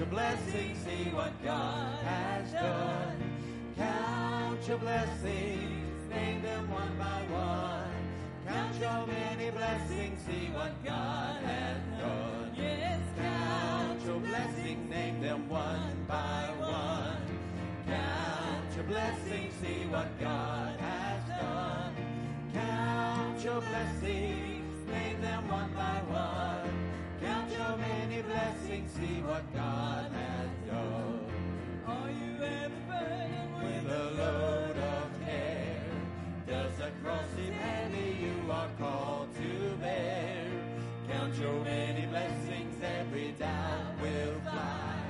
your blessings, see what God has done. Count your blessings, name them one by one. Count your many blessings, see what God has done. Yes, Count your blessings, name them one by one. Count your blessings, see what God has done. Count your blessings, name them one by one. Count your many blessings, see what God has done. Are you ever burdened With a load of care, does the cross seem heavy you are called to bear? Count your many blessings, every doubt will fly.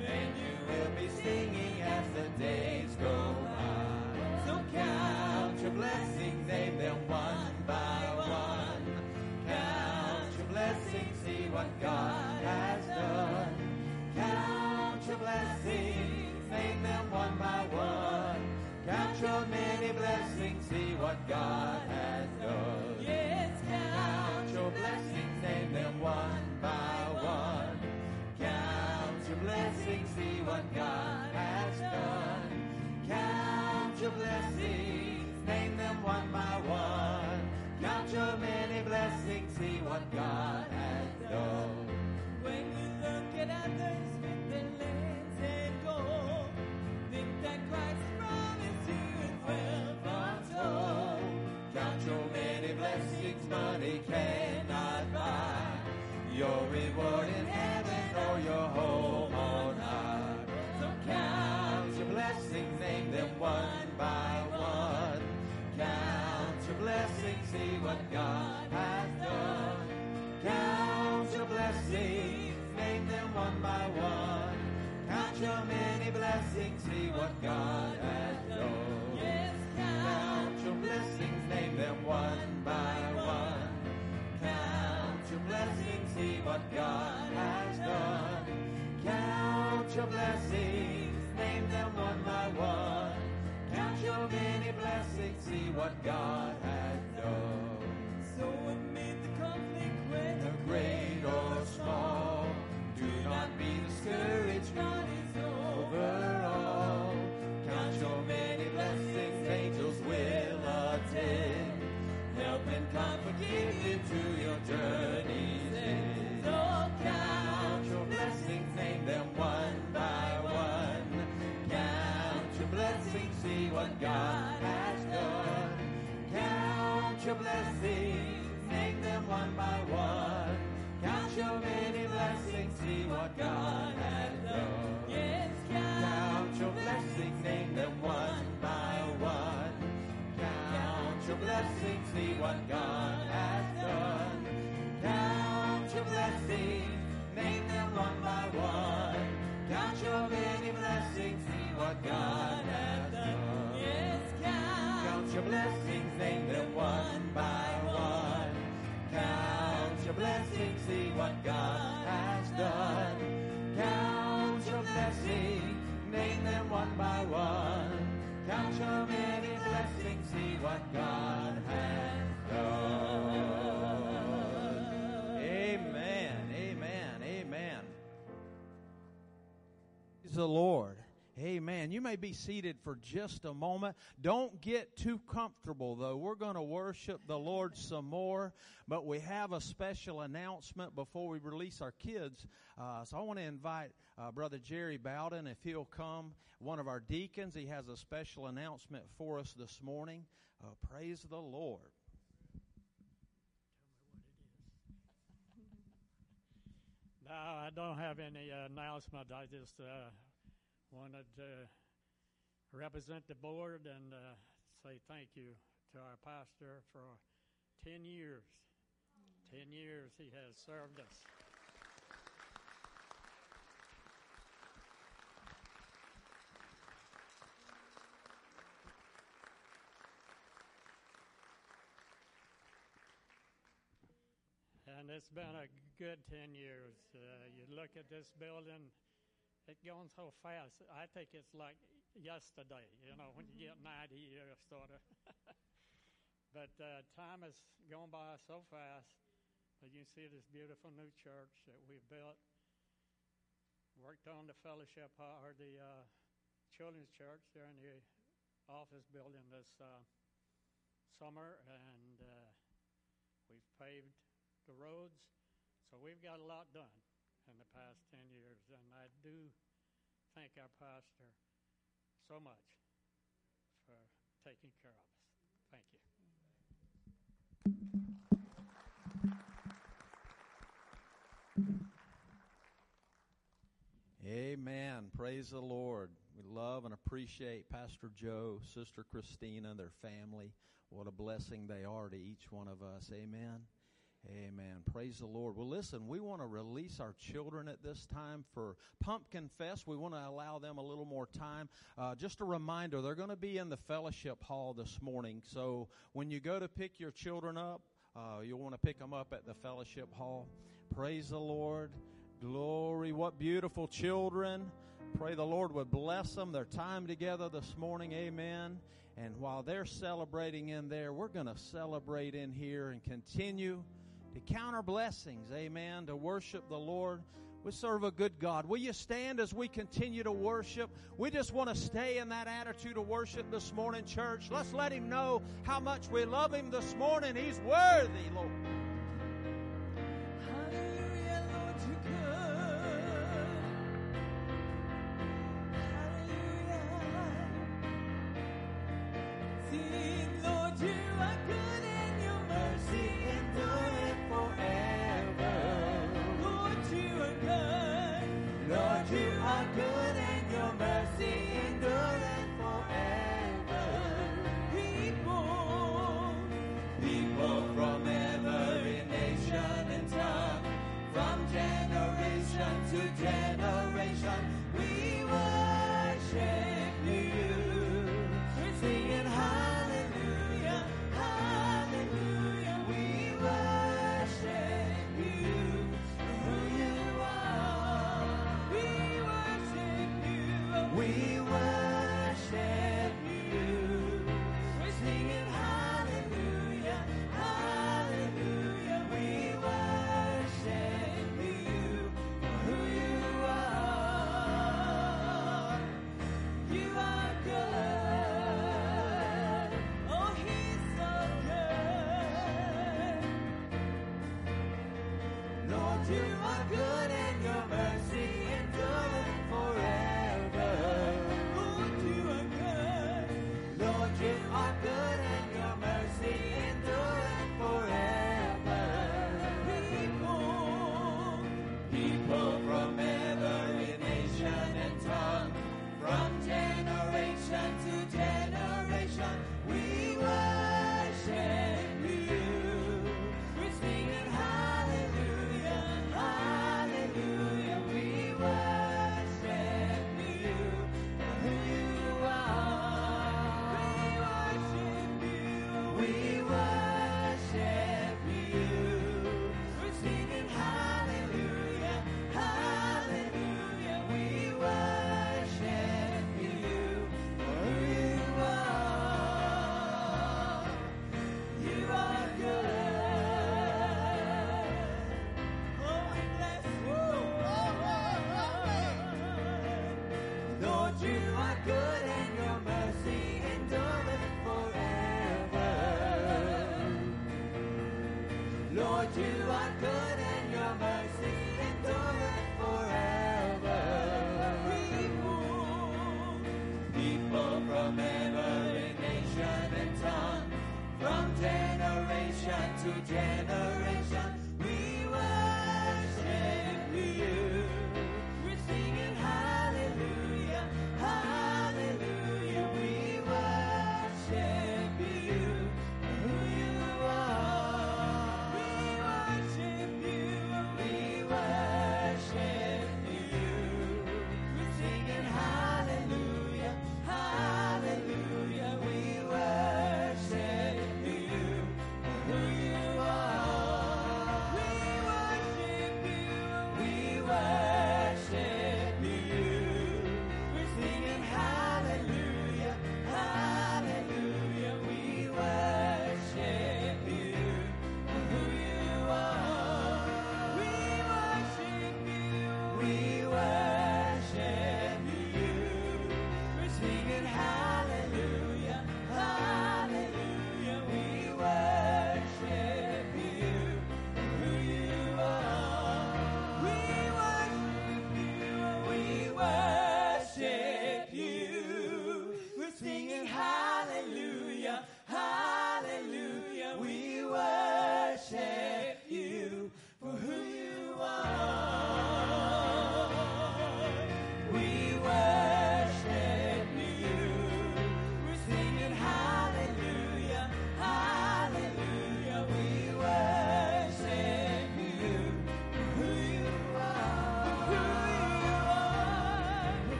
Then you will be singing as the days God has done. Yes, Count your blessings, name them one by one. Count your blessings, see what God has done. Count your blessings, name them one by one. Count your many blessings, see what God has done. One by one. Count your blessings, see what God has done. Count your blessings, name them one by one. Count your many blessings, see what God has done. Yes, Count your blessings, name them one by one. Count your blessings, see what God has done. Count your blessings, name them one by one. Many blessings, see what God has done. So amid the conflict, whether Great or small, do not be discouraged, God see what God has done. Count your blessings, name them one by one. Count your many blessings, see what God has done. Amen, amen, amen. He's the Lord. Amen. You may be seated for just a moment. Don't get too comfortable though. We're going to worship the Lord some more, but we have a special announcement before we release our kids. Uh, so I want to invite uh, Brother Jerry Bowden if he'll come, one of our deacons. He has a special announcement for us this morning. Uh, praise the Lord. No, I don't have any announcement. I just uh, wanted to represent the board and uh, say thank you to our pastor for 10 years. 10 years he has served us. And it's been a good 10 years. Uh, you look at this building, it's going so fast. I think it's like yesterday, you know, when you get 90 years, sort of. but uh, time has gone by so fast. But you see this beautiful new church that we've built. Worked on the fellowship or the uh, children's church there in the office building this uh, summer, and uh, we've paved the roads. So we've got a lot done in the past 10 years, and I do thank our pastor so much for taking care of us. Thank you. Amen. Praise the Lord. We love and appreciate Pastor Joe, Sister Christina, their family. What a blessing they are to each one of us. Amen. Amen. Praise the Lord. Well, listen, we want to release our children at this time for Pumpkin Fest. We want to allow them a little more time. Uh, just a reminder, they're going to be in the fellowship hall this morning. So when you go to pick your children up, uh, you'll want to pick them up at the fellowship hall. Praise the Lord. Glory. What beautiful children. Pray the Lord would bless them, their time together this morning. Amen. And while they're celebrating in there, we're going to celebrate in here and continue to count our blessings. Amen. To worship the Lord. We serve a good God. Will you stand as we continue to worship? We just want to stay in that attitude of worship this morning, church. Let's let Him know how much we love Him this morning. He's worthy, Lord. Lord, you are good and your mercy people from every nation and tongue, from generation to generation,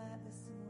gladness and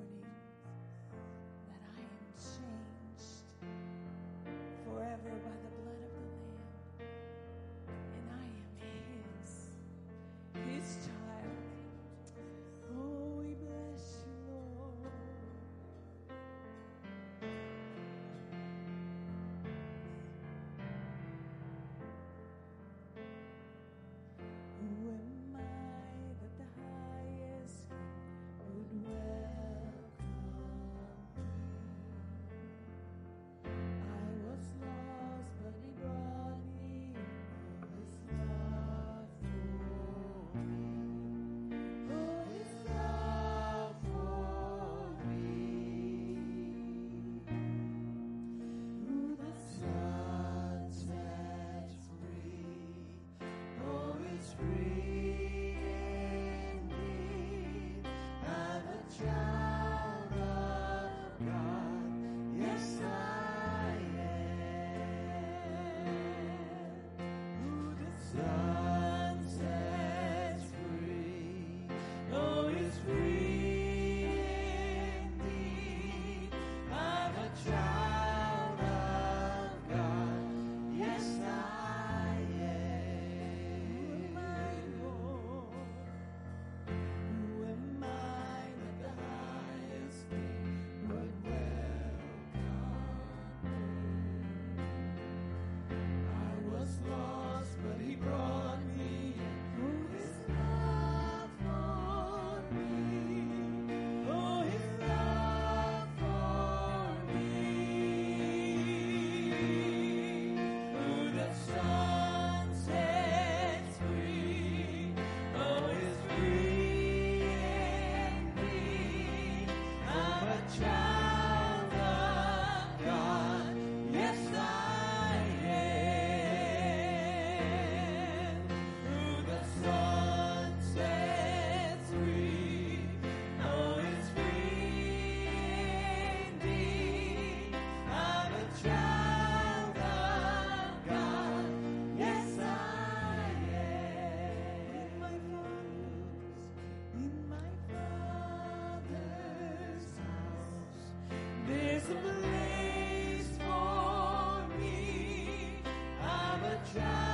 try.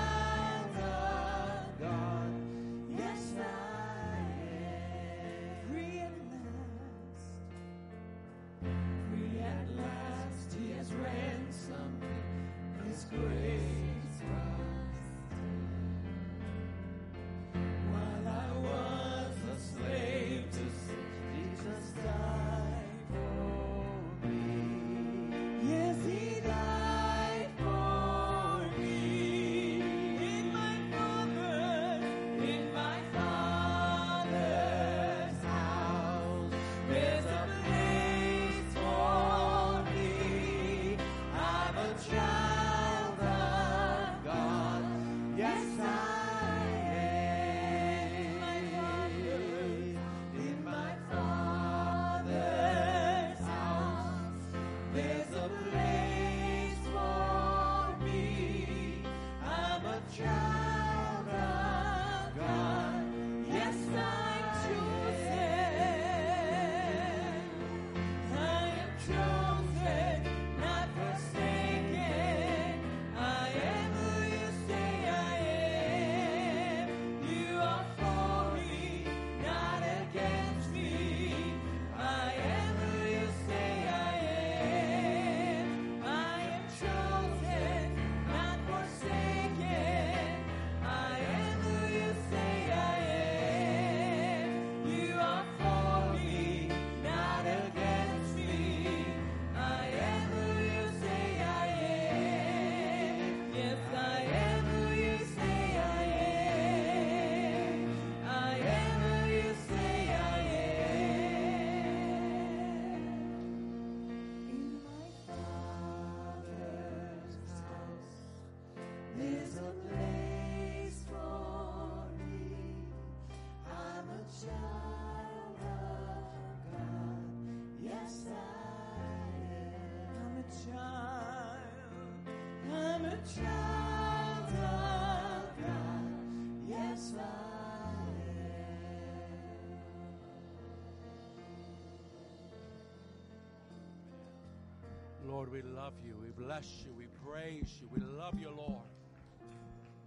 Lord, we love you. We bless you. We praise you. We love you, Lord.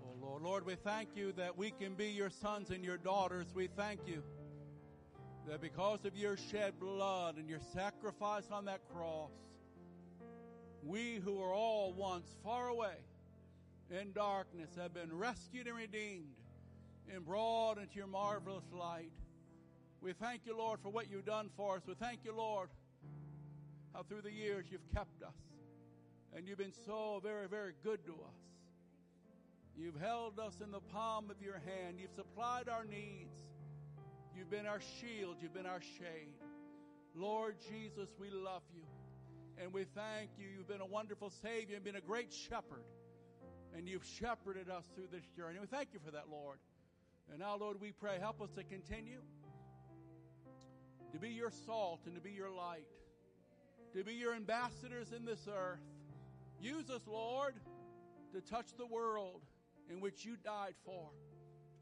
Oh, Lord. Lord, we thank you that we can be your sons and your daughters. We thank you that because of your shed blood and your sacrifice on that cross, we who were all once far away in darkness have been rescued and redeemed and brought into your marvelous light. We thank you, Lord, for what you've done for us. We thank you, Lord, how through the years you've kept us. And you've been so very, very good to us. You've held us in the palm of your hand. You've supplied our needs. You've been our shield. You've been our shade. Lord Jesus, we love you. And we thank you. You've been a wonderful Savior and been a great shepherd. And you've shepherded us through this journey. We thank you for that, Lord. And now, Lord, we pray, help us to continue to be your salt and to be your light, to be your ambassadors in this earth. Use us, Lord, to touch the world in which you died for,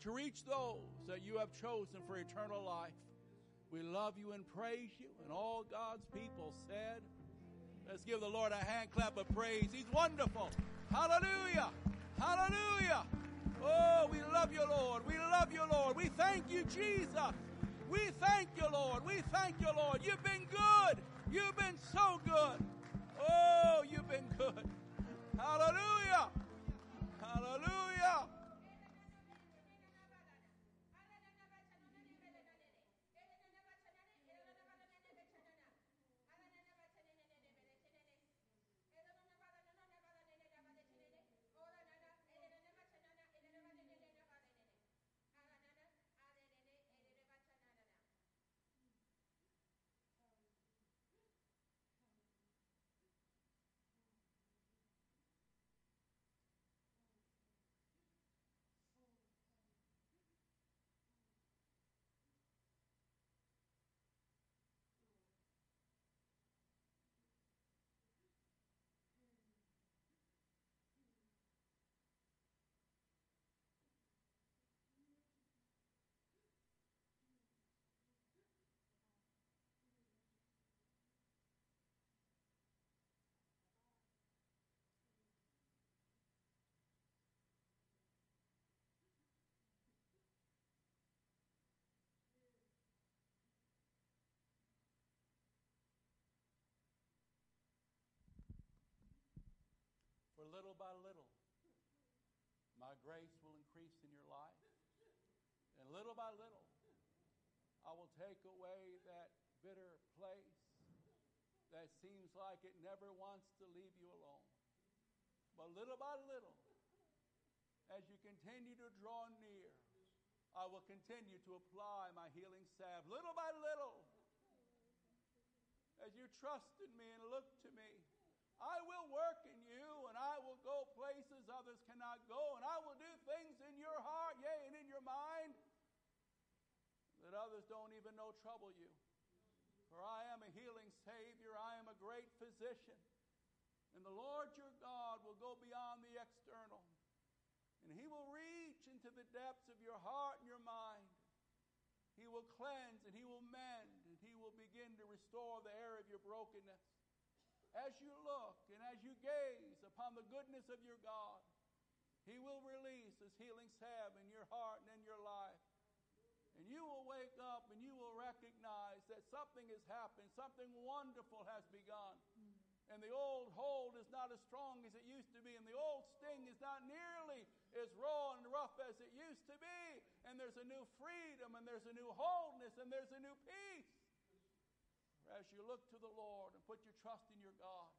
to reach those that you have chosen for eternal life. We love you and praise you. And all God's people said, Let's give the Lord a hand clap of praise. He's wonderful. Hallelujah. Hallelujah. Oh, we love you, Lord. We love you, Lord. We thank you, Jesus. We thank you, Lord. We thank you, Lord. You've been good. You've been so good. Oh, you've been good. Hallelujah. Hallelujah. Little by little, my grace will increase in your life. And little by little, I will take away that bitter place that seems like it never wants to leave you alone. But little by little, as you continue to draw near, I will continue to apply my healing salve. Little by little, as you trust in me and look to me, I will work in you and I will go places others cannot go and I will do things in your heart, yea, and in your mind that others don't even know trouble you. For I am a healing Savior, I am a great physician. And the Lord your God will go beyond the external. And He will reach into the depths of your heart and your mind. He will cleanse and He will mend and He will begin to restore the air of your brokenness as you look and as you gaze upon the goodness of your God, He will release His healing salve in your heart and in your life. And you will wake up and you will recognize that something has happened, something wonderful has begun. Hmm. And the old hold is not as strong as it used to be, and the old sting is not nearly as raw and rough as it used to be. And there's a new freedom, and there's a new wholeness, and there's a new peace as you look to the Lord and put your trust in your God,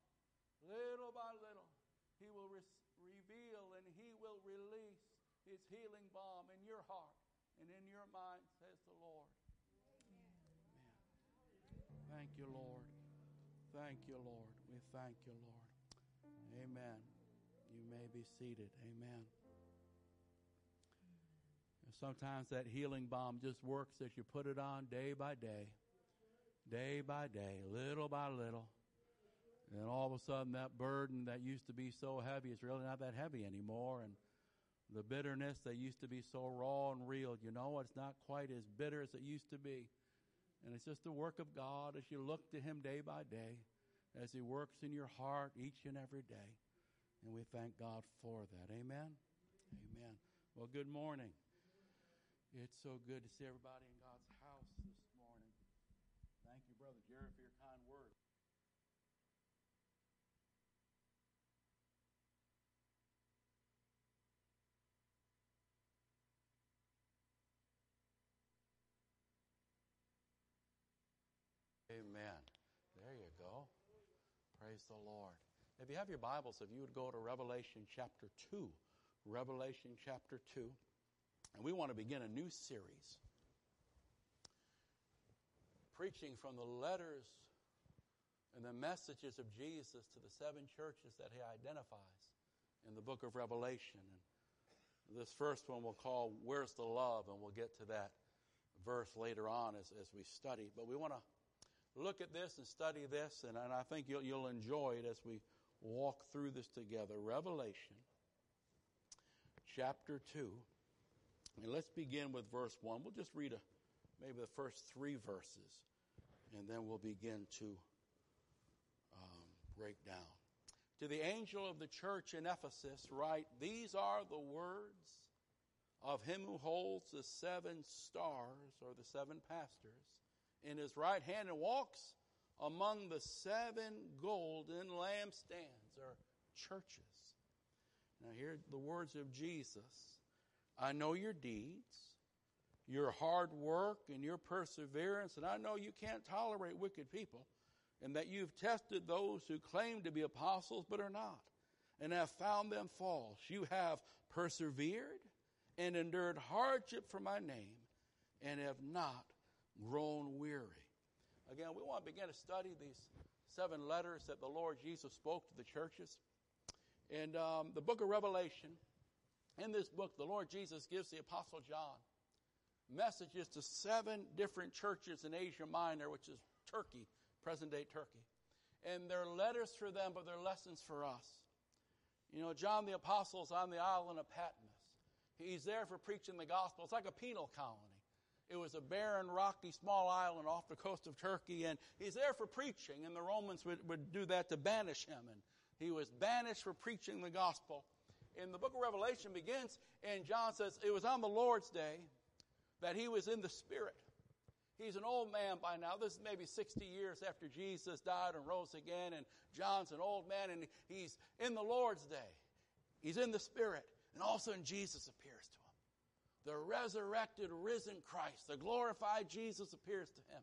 little by little, He will re- reveal and He will release His healing balm in your heart and in your mind, says the Lord. Amen. Thank you, Lord. Thank you, Lord. We thank you, Lord. Amen. You may be seated. Amen. Sometimes that healing balm just works as you put it on day by day day by day, little by little. And all of a sudden, that burden that used to be so heavy is really not that heavy anymore. And the bitterness that used to be so raw and real, you know, it's not quite as bitter as it used to be. And it's just the work of God as you look to Him day by day, as He works in your heart each and every day. And we thank God for that. Amen. Amen. Well, good morning. It's so good to see everybody in God's house this morning. Thank you, Brother Jerry, for your kind words. Amen. There you go. Praise the Lord. If you have your Bibles, if you would go to Revelation chapter 2. Revelation chapter 2. And we want to begin a new series. Preaching from the letters and the messages of Jesus to the seven churches that he identifies in the book of Revelation. And this first one we'll call Where's the Love? And we'll get to that verse later on as, as we study. But we want to look at this and study this, and, and I think you'll, you'll enjoy it as we walk through this together. Revelation chapter 2. And let's begin with verse 1. We'll just read a, maybe the first three verses, and then we'll begin to um, break down. To the angel of the church in Ephesus, write These are the words of him who holds the seven stars, or the seven pastors, in his right hand and walks among the seven golden lampstands, or churches. Now, hear the words of Jesus I know your deeds, your hard work, and your perseverance, and I know you can't tolerate wicked people, and that you've tested those who claim to be apostles but are not, and have found them false. You have persevered and endured hardship for my name, and have not grown weary. Again, we want to begin to study these seven letters that the Lord Jesus spoke to the churches. And um, the book of Revelation, in this book, the Lord Jesus gives the Apostle John messages to seven different churches in Asia Minor, which is Turkey, present day Turkey. And they're letters for them, but they're lessons for us. You know, John the Apostle is on the island of Patmos. He's there for preaching the gospel. It's like a penal colony. It was a barren, rocky, small island off the coast of Turkey, and he's there for preaching, and the Romans would, would do that to banish him. And he was banished for preaching the gospel. And the book of Revelation begins, and John says, It was on the Lord's day that he was in the Spirit. He's an old man by now. This is maybe 60 years after Jesus died and rose again, and John's an old man, and he's in the Lord's day. He's in the Spirit. And all of a sudden, Jesus appears to him the resurrected, risen Christ, the glorified Jesus appears to him.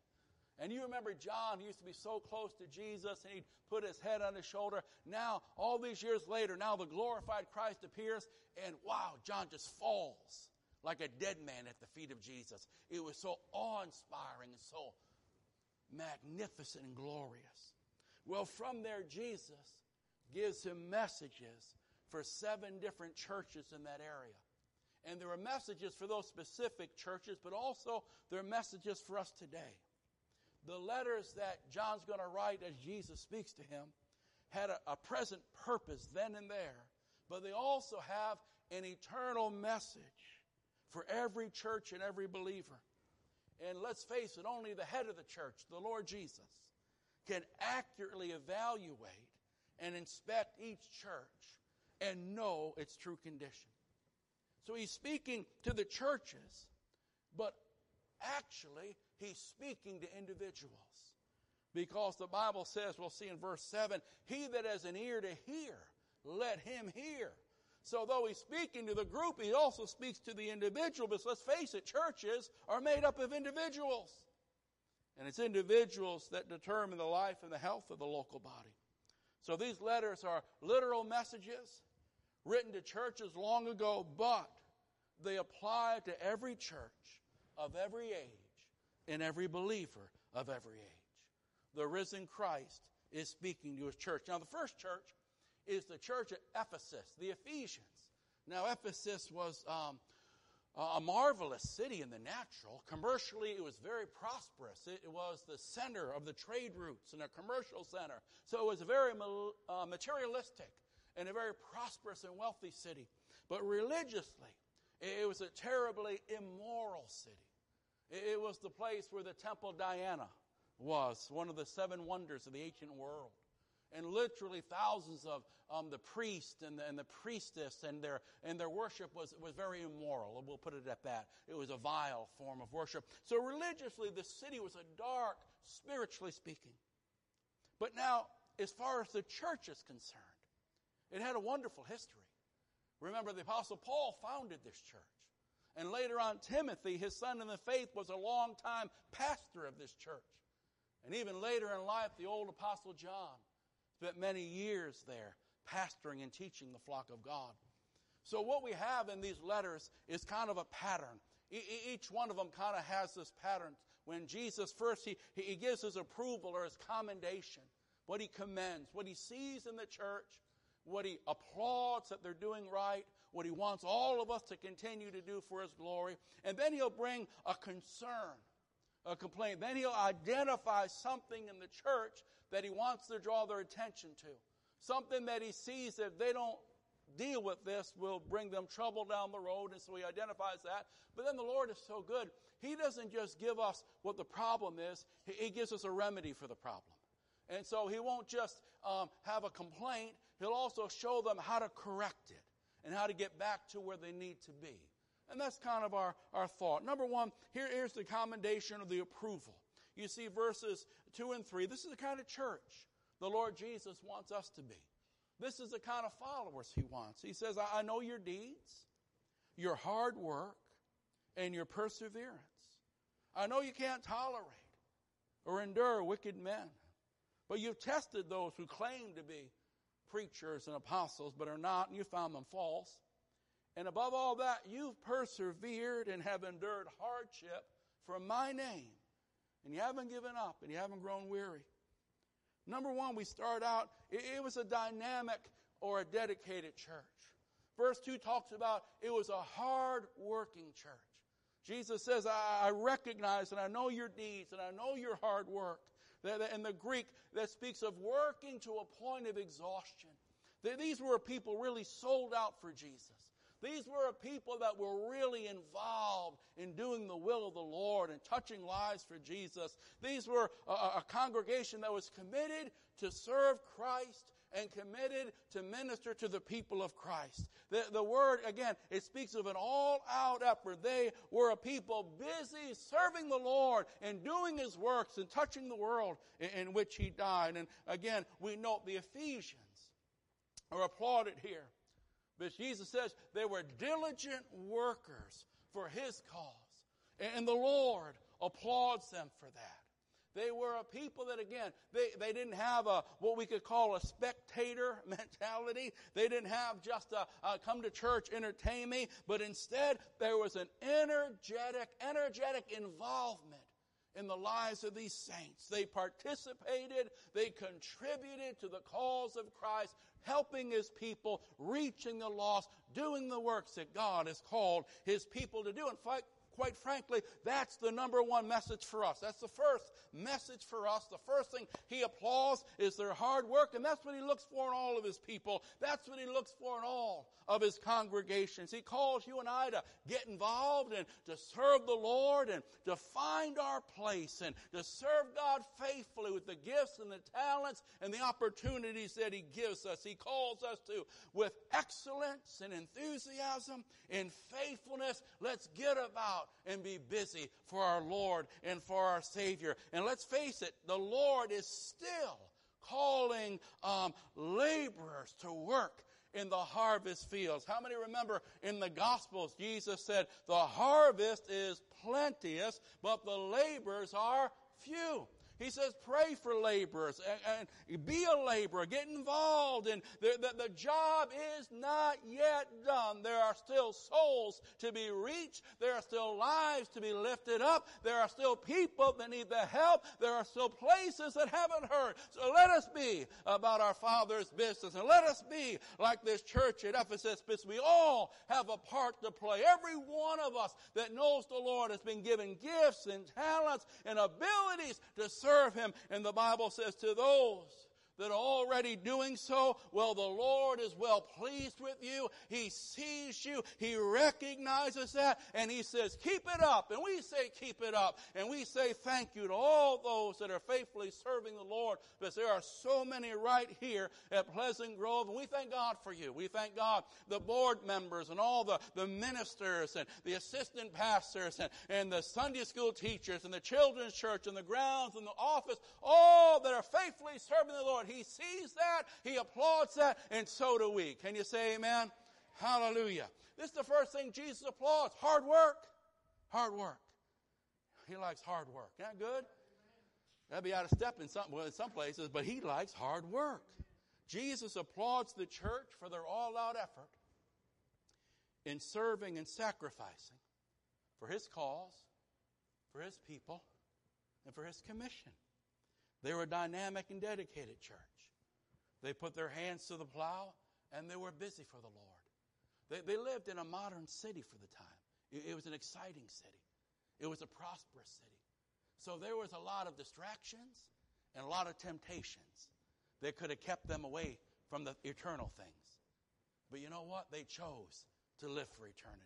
And you remember John, he used to be so close to Jesus and he'd put his head on his shoulder. Now, all these years later, now the glorified Christ appears and wow, John just falls like a dead man at the feet of Jesus. It was so awe inspiring and so magnificent and glorious. Well, from there, Jesus gives him messages for seven different churches in that area. And there are messages for those specific churches, but also there are messages for us today. The letters that John's going to write as Jesus speaks to him had a, a present purpose then and there, but they also have an eternal message for every church and every believer. And let's face it, only the head of the church, the Lord Jesus, can accurately evaluate and inspect each church and know its true condition. So he's speaking to the churches, but actually, he's speaking to individuals. Because the Bible says, we'll see in verse 7, he that has an ear to hear, let him hear. So though he's speaking to the group, he also speaks to the individual. But let's face it, churches are made up of individuals. And it's individuals that determine the life and the health of the local body. So these letters are literal messages written to churches long ago, but they apply to every church of every age and every believer of every age. The risen Christ is speaking to his church. Now, the first church is the church at Ephesus, the Ephesians. Now, Ephesus was um, a marvelous city in the natural. Commercially, it was very prosperous. It, was the center of the trade routes and a commercial center. So it was a very uh, materialistic and a very prosperous and wealthy city. But religiously, it was a terribly immoral city. It was the place where the Temple Diana was, one of the seven wonders of the ancient world and literally thousands of um, the priests and the, and the priestess and their and their worship was was very immoral. We'll put it at that. It was a vile form of worship. So religiously, the city was a dark, spiritually speaking. But now, as far as the church is concerned, it had a wonderful history. Remember, the Apostle Paul founded this church. And later on, Timothy, his son in the faith, was a long time pastor of this church. And even later in life, the old Apostle John spent many years there pastoring and teaching the flock of God. So, what we have in these letters is kind of a pattern. each one of them kind of has this pattern. When Jesus first, he, he gives his approval or his commendation, what he commends, what he sees in the church, what he applauds that they're doing right, what he wants all of us to continue to do for his glory. And then he'll bring a concern, a complaint. Then he'll identify something in the church that he wants to draw their attention to. Something that he sees that if they don't deal with this will bring them trouble down the road, and so he identifies that. But then the Lord is so good. He doesn't just give us what the problem is, he gives us a remedy for the problem. And so he won't just um, have a complaint, he'll also show them how to correct it and how to get back to where they need to be. And that's kind of our, our thought. Number one, here, here's the commendation of the approval. You see verses 2 and 3. This is the kind of church the Lord Jesus wants us to be. This is the kind of followers he wants. He says, I know your deeds, your hard work, and your perseverance. I know you can't tolerate or endure wicked men, but you've tested those who claim to be preachers and apostles but are not, and you found them false. And above all that, you've persevered and have endured hardship for my name and you haven't given up and you haven't grown weary. Number one, we start out, it, was a dynamic or a dedicated church. Verse 2 talks about it was a hard working church. Jesus says, I, I recognize and I know your deeds and I know your hard work. In the Greek, that speaks of working to a point of exhaustion. These were people really sold out for Jesus. These were a people that were really involved in doing the will of the Lord and touching lives for Jesus. These were a, a congregation that was committed to serve Christ and committed to minister to the people of Christ. The, the word, again, it speaks of an all out effort. They were a people busy serving the Lord and doing His works and touching the world in, in which He died. And again, we note the Ephesians are applauded here but Jesus says they were diligent workers for his cause. And the Lord applauds them for that. They were a people that, again, they, they didn't have a, what we could call a spectator mentality. They didn't have just a, a come to church, entertain me, but instead there was an energetic, energetic involvement in the lives of these saints. They participated, they contributed to the cause of Christ, helping his people, reaching the lost, doing the works that God has called his people to do. In fact, quite frankly, that's the number one message for us. That's the first message for us. The first thing he applauds is their hard work, and that's what he looks for in all of his people. That's what he looks for in all of his congregations. He calls you and I to get involved and to serve the Lord and to find our place and to serve God faithfully with the gifts and the talents and the opportunities that he gives us. He calls us to with excellence and enthusiasm and faithfulness. Let's get about and be busy for our Lord and for our Savior. And let's face it, the Lord is still calling um, laborers to work in the harvest fields. How many remember in the Gospels, Jesus said, the harvest is plenteous, but the laborers are few. He says, pray for laborers and, and be a laborer. Get involved. And the, the, the, job is not yet done. There are still souls to be reached. There are still lives to be lifted up. There are still people that need the help. There are still places that haven't heard. So let us be about our Father's business. And let us be like this church at Ephesus because we all have a part to play. Every one of us that knows the Lord has been given gifts and talents and abilities to serve Him. And the Bible says to those that are already doing so, well, the Lord is well pleased with you. He sees you. He recognizes that. And He says, keep it up. And we say, keep it up. And we say thank you to all those that are faithfully serving the Lord because there are so many right here at Pleasant Grove. And we thank God for you. We thank God, the board members and all the, the ministers and the assistant pastors and, and the Sunday school teachers and the children's church and the grounds and the office, all that are faithfully serving the Lord. He sees that, he applauds that, and so do we. Can you say amen? Hallelujah. This is the first thing Jesus applauds. Hard work. Hard work. He likes hard work. Isn't that good? That'd be out of step in some, well, in some places, but he likes hard work. Jesus applauds the church for their all out effort in serving and sacrificing for his cause, for his people, and for his commission. They were a dynamic and dedicated church. They put their hands to the plow and they were busy for the Lord. They, they lived in a modern city for the time. It, it was an exciting city. It was a prosperous city. So there was a lot of distractions and a lot of temptations that could have kept them away from the eternal things. But you know what? They chose to live for eternity.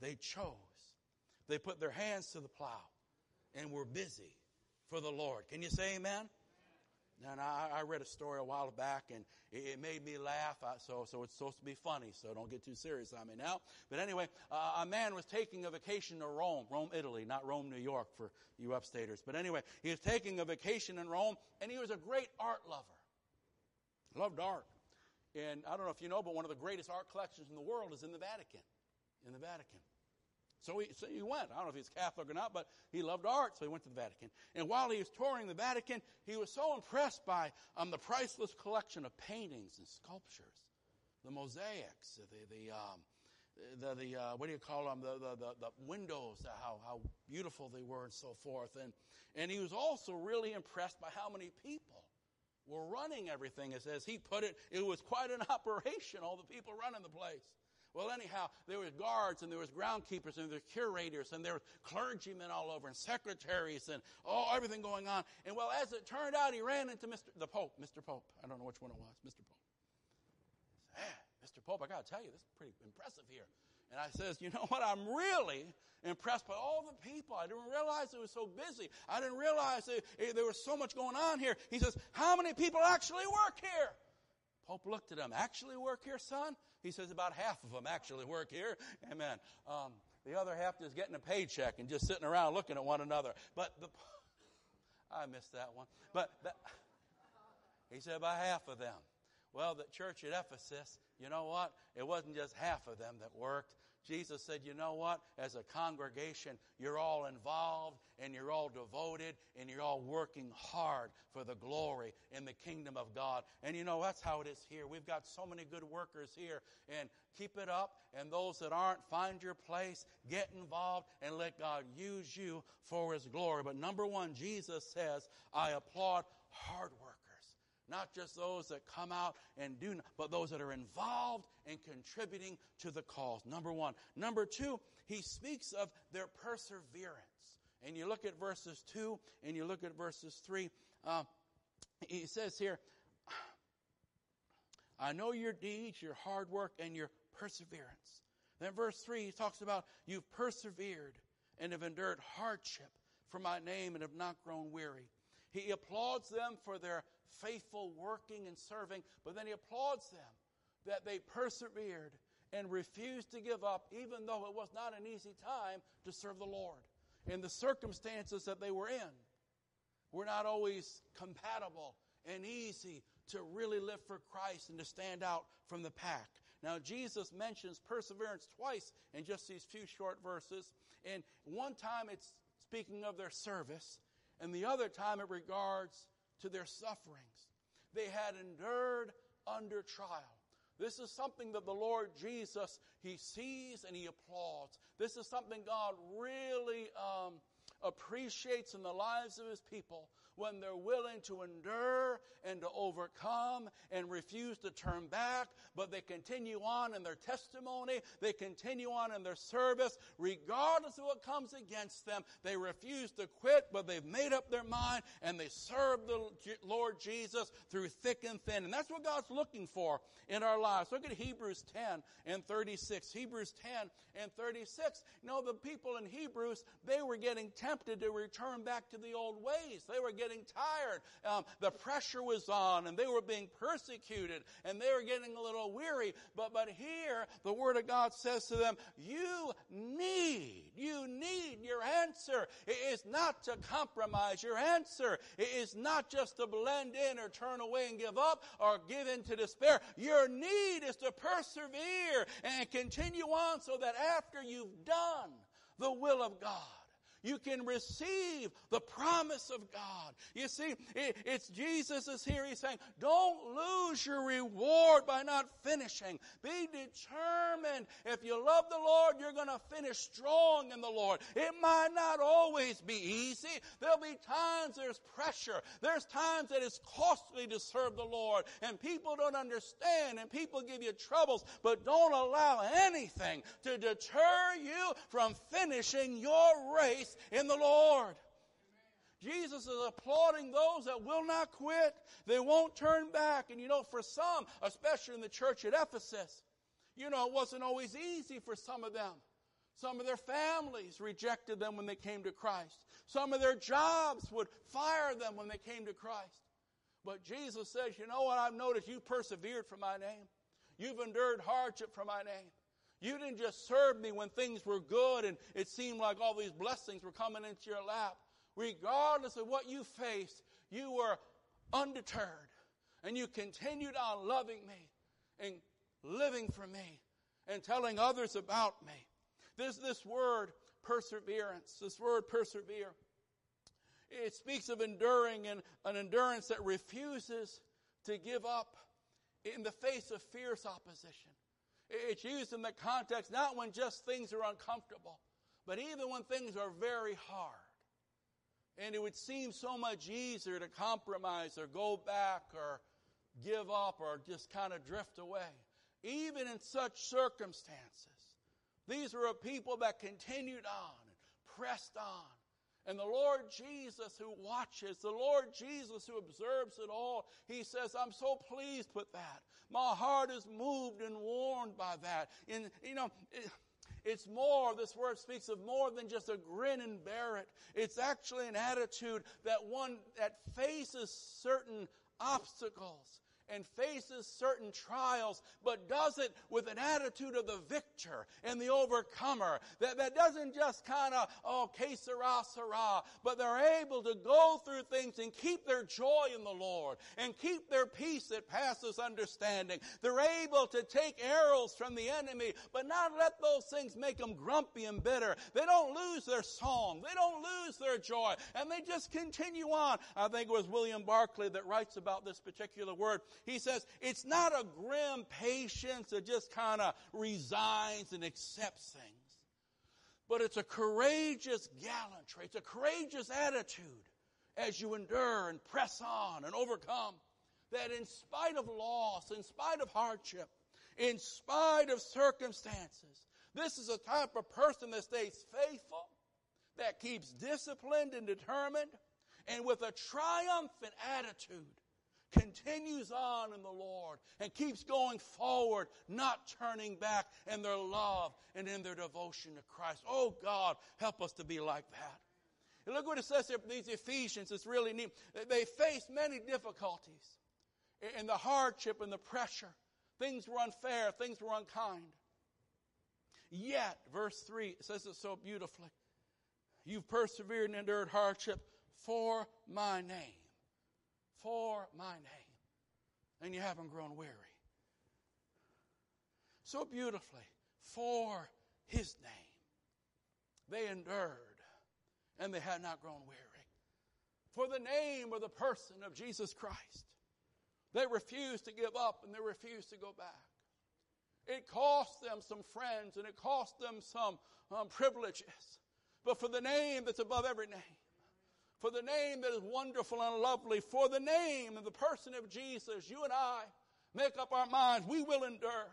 They chose. They put their hands to the plow and were busy for the Lord. Can you say amen? And I, I read a story a while back, and it, it made me laugh. I, so, so it's supposed to be funny. So don't get too serious on me now. But anyway, uh, a man was taking a vacation to Rome, Rome, Italy, not Rome, New York, for you upstaters. But anyway, he was taking a vacation in Rome, and he was a great art lover. Loved art. And I don't know if you know, but one of the greatest art collections in the world is in the Vatican. In the Vatican. So he, so he went. I don't know if he's Catholic or not, but he loved art, so he went to the Vatican. And while he was touring the Vatican, he was so impressed by um, the priceless collection of paintings and sculptures, the mosaics, the, the, um, the, the uh, what do you call them, the, the, the, the windows, how, how beautiful they were and so forth. And, and he was also really impressed by how many people were running everything. As, as he put it, it was quite an operation, all the people running the place. Well, anyhow, there was guards and there was groundkeepers and there were curators and there were clergymen all over and secretaries and all everything going on. And well, as it turned out, he ran into Mr. the Pope, Mr. Pope. I don't know which one it was, Mr. Pope. Hey, Mr. Pope, I got to tell you, this is pretty impressive here. And I says, you know what? I'm really impressed by all the people. I didn't realize it was so busy. I didn't realize that, eh, there was so much going on here. He says, how many people actually work here? Pope looked at him. Actually work here, son? He says about half of them actually work here. Amen. Um, the other half is getting a paycheck and just sitting around looking at one another. But the, I missed that one. But that, he said about half of them. Well, the church at Ephesus, you know what? It wasn't just half of them that worked. Jesus said, you know what? As a congregation, you're all involved and you're all devoted and you're all working hard for the glory in the kingdom of God. And you know, that's how it is here. We've got so many good workers here and keep it up. And those that aren't, find your place, get involved and let God use you for his glory. But number one, Jesus says, I applaud hard work not just those that come out and do, but those that are involved in contributing to the cause. Number one. Number two, he speaks of their perseverance. And you look at verses two and you look at verses three. Uh, he says here, I know your deeds, your hard work, and your perseverance. Then verse 3, he talks about you've persevered and have endured hardship for my name and have not grown weary. He applauds them for their faithful working and serving, but then he applauds them that they persevered and refused to give up, even though it was not an easy time to serve the Lord. And the circumstances that they were in were not always compatible and easy to really live for Christ and to stand out from the pack. Now, Jesus mentions perseverance twice in just these few short verses. And one time it's speaking of their service, and the other time it regards to their sufferings. They had endured under trial. This is something that the Lord Jesus, He sees and He applauds. This is something God really um, appreciates in the lives of His people when they're willing to endure and to overcome and refuse to turn back, but they continue on in their testimony, they continue on in their service, regardless of what comes against them. They refuse to quit, but they've made up their mind and they serve the Lord Jesus through thick and thin. And that's what God's looking for in our lives. Look at Hebrews 10 and 36. Hebrews 10 and 36. You know, the people in Hebrews, they were getting tempted to return back to the old ways. They were getting tired. Um, the pressure was on and they were being persecuted and they were getting a little weary. But, but here, the Word of God says to them, you need, you need your answer. It is not to compromise. Your answer It is not just to blend in or turn away and give up or give in to despair. Your need is to persevere and continue on so that after you've done the will of God, you can receive the promise of God. You see, it's Jesus is here. He's saying, don't lose your reward by not finishing. Be determined. If you love the Lord, you're going to finish strong in the Lord. It might not always be easy. There'll be times there's pressure. There's times that it's costly to serve the Lord and people don't understand and people give you troubles, but don't allow anything to deter you from finishing your race in the Lord. Jesus is applauding those that will not quit. They won't turn back. And you know, for some, especially in the church at Ephesus, you know, it wasn't always easy for some of them. Some of their families rejected them when they came to Christ. Some of their jobs would fire them when they came to Christ. But Jesus says, you know what I've noticed? You persevered for my name. You've endured hardship for my name. You didn't just serve me when things were good and it seemed like all these blessings were coming into your lap. Regardless of what you faced, you were undeterred and you continued on loving me and living for me and telling others about me. There's this word perseverance, this word persevere. It speaks of enduring and an endurance that refuses to give up in the face of fierce opposition. It's used in the context not when just things are uncomfortable, but even when things are very hard. And it would seem so much easier to compromise or go back or give up or just kind of drift away. Even in such circumstances, these were a people that continued on and pressed on. And the Lord Jesus who watches, the Lord Jesus who observes it all, He says, I'm so pleased with that. My heart is moved and warmed by that. And, you know, it, it's more, this word speaks of more than just a grin and bear it. It's actually an attitude that one that faces certain obstacles and faces certain trials, but does it with an attitude of the victor and the overcomer. That, that doesn't just kind of, oh, que sera, sera, but they're able to go through things and keep their joy in the Lord and keep their peace that passes understanding. They're able to take arrows from the enemy, but not let those things make them grumpy and bitter. They don't lose their song. They don't lose their joy. And they just continue on. I think it was William Barclay that writes about this particular word. He says it's not a grim patience that just kind of resigns and accepts things, but it's a courageous gallantry. It's a courageous attitude as you endure and press on and overcome. That in spite of loss, in spite of hardship, in spite of circumstances, this is a type of person that stays faithful, that keeps disciplined and determined, and with a triumphant attitude continues on in the Lord and keeps going forward, not turning back in their love and in their devotion to Christ. Oh God, help us to be like that. And look what it says here, these Ephesians, it's really neat. They faced many difficulties in the hardship and the pressure. Things were unfair, things were unkind. Yet, verse 3 says it so beautifully. You've persevered and endured hardship for my name for my name, and you haven't grown weary. So beautifully, for his name. They endured, and they had not grown weary. for the name of the person of Jesus Christ. They refused to give up and they refused to go back. It cost them some friends and it cost them some um, privileges. But for the name that's above every name, for the name that is wonderful and lovely, for the name and the person of Jesus, you and I make up our minds, we will endure.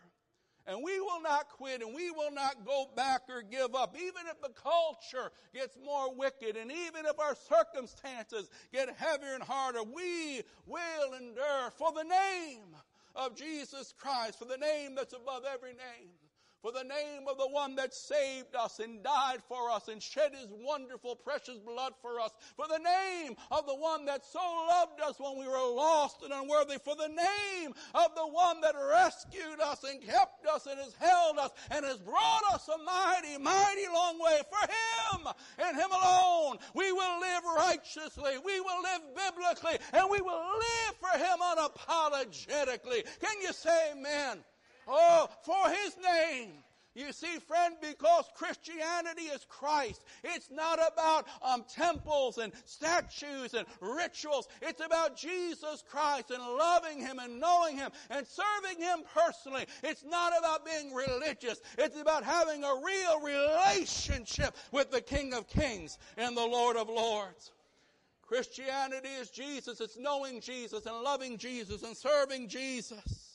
And we will not quit and we will not go back or give up. Even if the culture gets more wicked and even if our circumstances get heavier and harder, we will endure for the name of Jesus Christ, for the name that's above every name for the name of the one that saved us and died for us and shed his wonderful precious blood for us, for the name of the one that so loved us when we were lost and unworthy, for the name of the one that rescued us and kept us and has held us and has brought us a mighty, mighty long way. For him and him alone, we will live righteously, we will live biblically, and we will live for him unapologetically. Can you say amen? Oh, for His name. You see, friend, because Christianity is Christ, it's not about um, temples and statues and rituals. It's about Jesus Christ and loving Him and knowing Him and serving Him personally. It's not about being religious. It's about having a real relationship with the King of Kings and the Lord of Lords. Christianity is Jesus. It's knowing Jesus and loving Jesus and serving Jesus.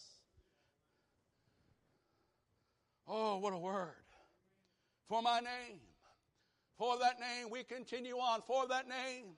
Oh, what a word. For my name. For that name, we continue on. For that name,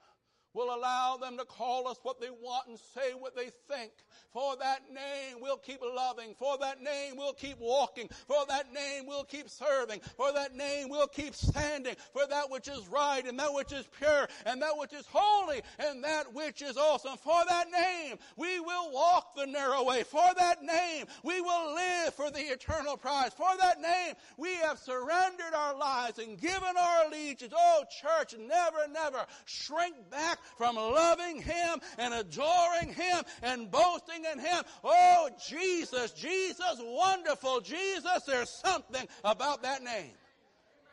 will allow them to call us what they want and say what they think. For that name, we'll keep loving. For that name, we'll keep walking. For that name, we'll keep serving. For that name, we'll keep standing. For that which is right and that which is pure and that which is holy and that which is awesome. For that name, we will walk the narrow way. For that name, we will live for the eternal prize. For that name, we have surrendered our lives and given our allegiance. Oh, church, never, never shrink back from loving Him and adoring Him and boasting in Him. Oh, Jesus, Jesus, wonderful Jesus, there's something about that name.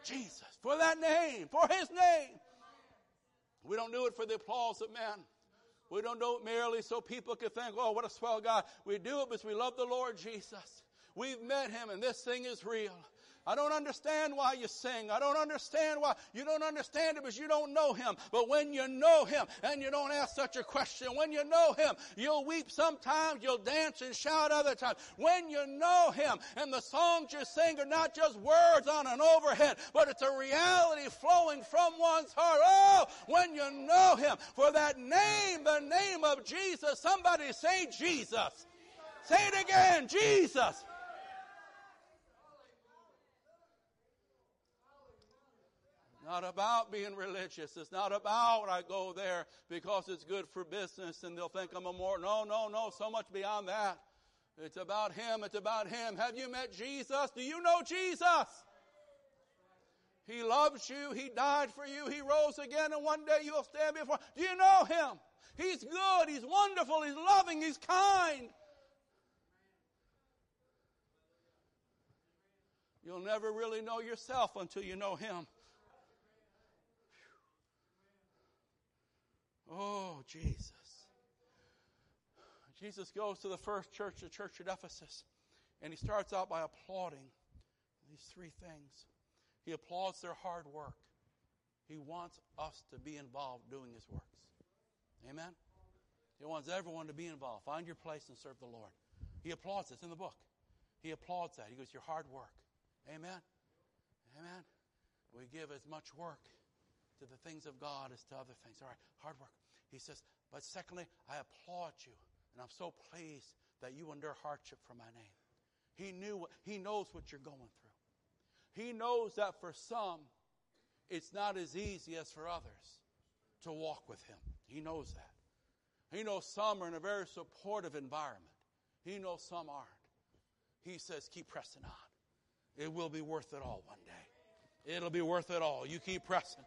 Jesus, for that name, for His name. We don't do it for the applause of men. We don't do it merely so people can think, oh, what a swell guy. We do it because we love the Lord Jesus. We've met Him and this thing is real. I don't understand why you sing. I don't understand why. You don't understand it because you don't know Him. But when you know Him and you don't ask such a question, when you know Him, you'll weep sometimes, you'll dance and shout other times. When you know Him and the songs you sing are not just words on an overhead, but it's a reality flowing from one's heart. Oh, when you know Him, for that name, the name of Jesus, somebody say Jesus. Say it again, Jesus. Not about being religious. It's not about I go there because it's good for business and they'll think I'm a more. No, no, no, so much beyond that. It's about Him. It's about Him. Have you met Jesus? Do you know Jesus? He loves you. He died for you. He rose again and one day you'll stand before. Do you know Him? He's good. He's wonderful. He's loving. He's kind. You'll never really know yourself until you know Him. Oh, Jesus. Jesus goes to the first church, the church at Ephesus, and he starts out by applauding these three things. He applauds their hard work. He wants us to be involved doing his works. Amen? He wants everyone to be involved. Find your place and serve the Lord. He applauds this in the book. He applauds that. He goes, Your hard work. Amen? Amen? We give as much work to the things of God as to other things. All right, hard work. He says, but secondly, I applaud you, and I'm so pleased that you endure hardship for my name. He knew what, he knows what you're going through. He knows that for some, it's not as easy as for others to walk with him. He knows that. He knows some are in a very supportive environment. He knows some aren't. He says, keep pressing on. It will be worth it all one day. It'll be worth it all. You keep pressing.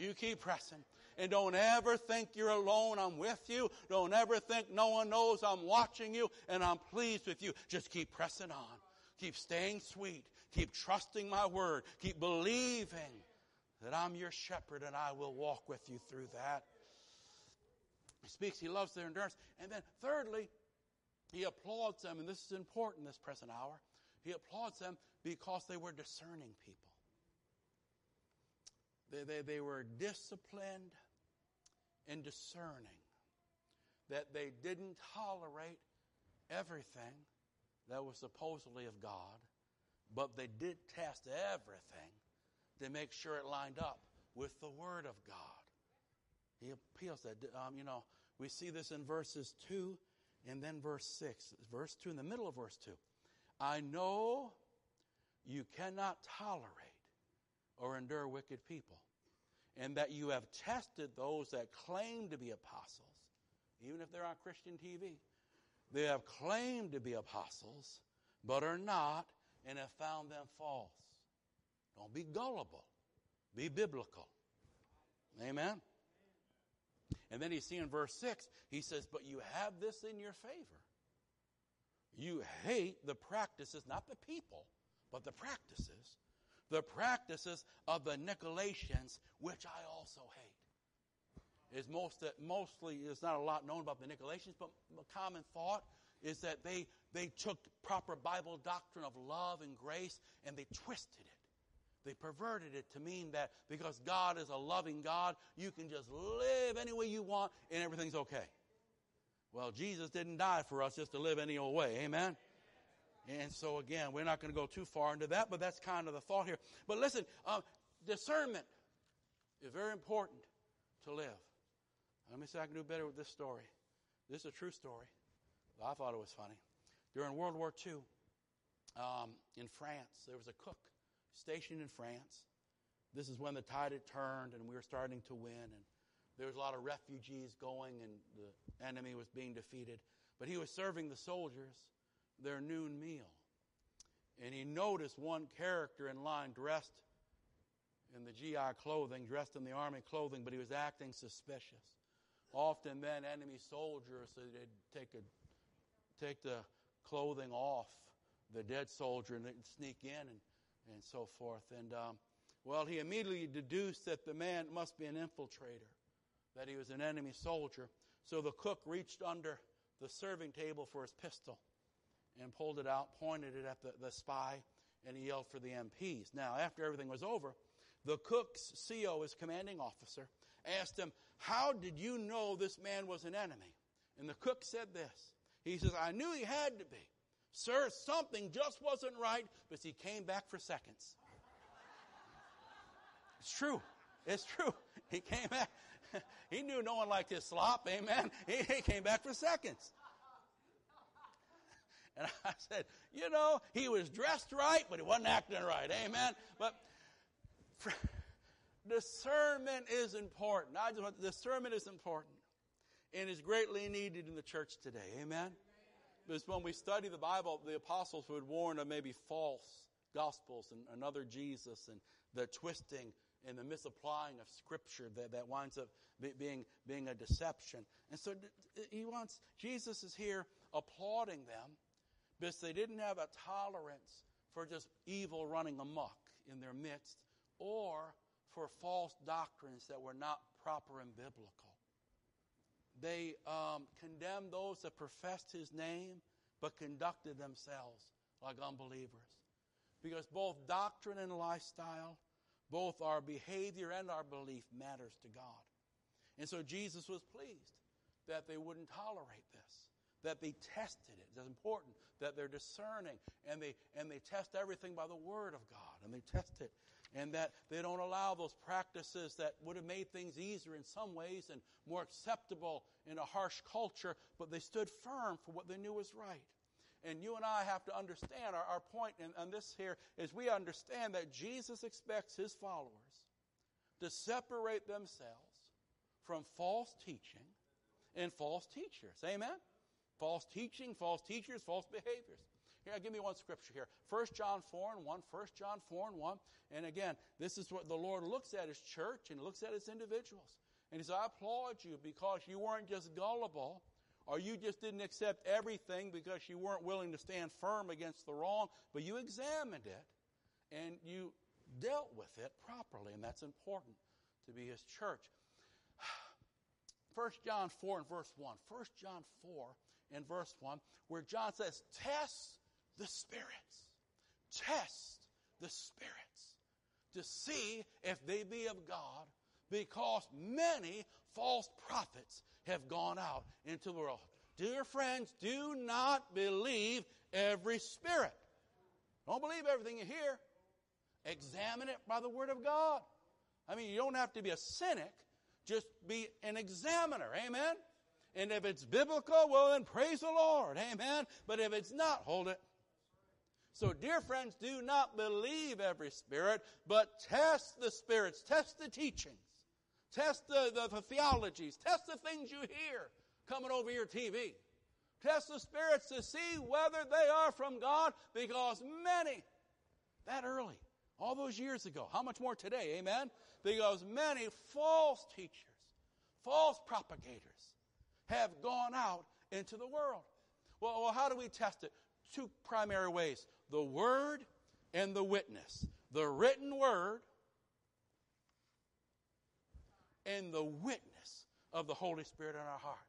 You keep pressing. And don't ever think you're alone. I'm with you. Don't ever think no one knows I'm watching you and I'm pleased with you. Just keep pressing on. Keep staying sweet. Keep trusting my word. Keep believing that I'm your shepherd and I will walk with you through that. He speaks, he loves their endurance. And then, thirdly, he applauds them, and this is important this present hour. He applauds them because they were discerning people. They, they, they were disciplined and discerning, that they didn't tolerate everything that was supposedly of God, but they did test everything to make sure it lined up with the Word of God. He appeals that. Um, you know, we see this in verses 2 and then verse 6. Verse 2, in the middle of verse 2. I know you cannot tolerate or endure wicked people, and that you have tested those that claim to be apostles, even if they're on Christian TV. They have claimed to be apostles, but are not, and have found them false. Don't be gullible. Be biblical. Amen? And then you see in verse 6, he says, But you have this in your favor. You hate the practices, not the people, but the practices. The practices of the Nicolaitans, which I also hate. Is most that mostly is not a lot known about the Nicolaitans, but a common thought is that they they took proper Bible doctrine of love and grace and they twisted it. They perverted it to mean that because God is a loving God, you can just live any way you want and everything's okay. Well, Jesus didn't die for us just to live any old way. Amen? And so, again, we're not going to go too far into that, but that's kind of the thought here. But listen, uh, discernment is very important to live. Let me see if I can do better with this story. This is a true story. I thought it was funny. During World War II, um, in France, there was a cook stationed in France. This is when the tide had turned and we were starting to win, and there was a lot of refugees going, and the enemy was being defeated. But he was serving the soldiers their noon meal. And he noticed one character in line dressed in the GI clothing, dressed in the army clothing, but he was acting suspicious. Often then enemy soldiers, so they'd take, a, take the clothing off the dead soldier and sneak in and and so forth. And, um, well, he immediately deduced that the man must be an infiltrator, that he was an enemy soldier. So the cook reached under the serving table for his pistol and pulled it out, pointed it at the, the spy, and he yelled for the MPs. Now, after everything was over, the cook's CO, his commanding officer, asked him, How did you know this man was an enemy? And the cook said this. He says, I knew he had to be. Sir, something just wasn't right, but he came back for seconds. It's true. It's true. He came back. He knew no one liked his slop. Amen. He, he came back for seconds. And I said, you know, he was dressed right, but he wasn't acting right. Amen. But discernment is important. I just want discernment is important and is greatly needed in the church today. Amen. Because when we study the Bible, the apostles would warn of maybe false gospels and another Jesus and the twisting and the misapplying of scripture that, that winds up being, being a deception. And so he wants, Jesus is here applauding them because they didn't have a tolerance for just evil running amok in their midst or for false doctrines that were not proper and biblical. They um, condemned those that professed his name but conducted themselves like unbelievers. Because both doctrine and lifestyle, both our behavior and our belief matters to God. And so Jesus was pleased that they wouldn't tolerate this, that they tested it. It's important that they're discerning and they, and they test everything by the Word of God and they test it and that they don't allow those practices that would have made things easier in some ways and more acceptable in a harsh culture, but they stood firm for what they knew was right. And you and I have to understand our, our point in, in this here is we understand that Jesus expects his followers to separate themselves from false teaching and false teachers. Amen? False teaching, false teachers, false behaviors. Here, give me one scripture here. 1 John 4 and 1. 1 John 4 and 1. And again, this is what the Lord looks at his church and looks at his individuals. And he says, I applaud you because you weren't just gullible or you just didn't accept everything because you weren't willing to stand firm against the wrong, but you examined it and you dealt with it properly. And that's important to be his church. 1 John 4 and verse 1. 1 John 4 and verse 1, where John says, Test the spirits. Test the spirits to see if they be of God, because many false prophets have gone out into the world. Dear friends, do not believe every spirit. Don't believe everything you hear. Examine it by the Word of God. I mean, you don't have to be a cynic, just be an examiner. Amen? And if it's biblical, well, then praise the Lord. Amen? But if it's not, hold it. So, dear friends, do not believe every spirit, but test the spirits, test the teachings, test the, the, the theologies, test the things you hear coming over your TV. Test the spirits to see whether they are from God because many, that early, all those years ago, how much more today, amen? Because many false teachers, false propagators have gone out into the world. Well, well, how do we test it? Two primary ways the Word and the witness. The written Word and the witness of the Holy Spirit in our hearts.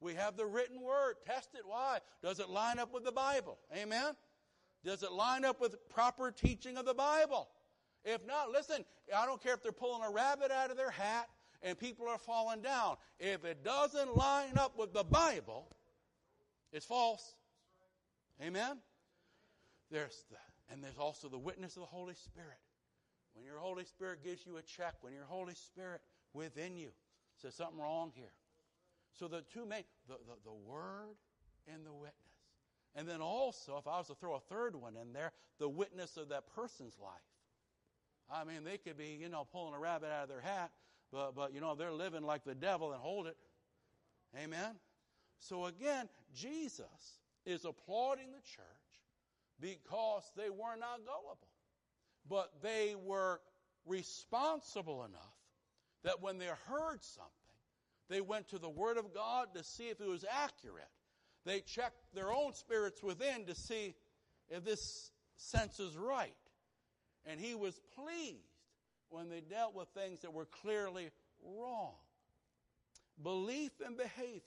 We have the written Word. Test it. Why? Does it line up with the Bible? Amen? Does it line up with proper teaching of the Bible? If not, listen, I don't care if they're pulling a rabbit out of their hat and people are falling down. If it doesn't line up with the Bible, it's false. Amen? There's the, and there's also the witness of the Holy Spirit. When your Holy Spirit gives you a check, when your Holy Spirit within you says something wrong here. So the two main, the, the, the Word and the witness. And then also, if I was to throw a third one in there, the witness of that person's life. I mean, they could be, you know, pulling a rabbit out of their hat, but, but you know, they're living like the devil and hold it. Amen? So again, Jesus is applauding the church because they were not gullible. But they were responsible enough that when they heard something, they went to the Word of God to see if it was accurate. They checked their own spirits within to see if this sense is right. And he was pleased when they dealt with things that were clearly wrong. Belief and behavior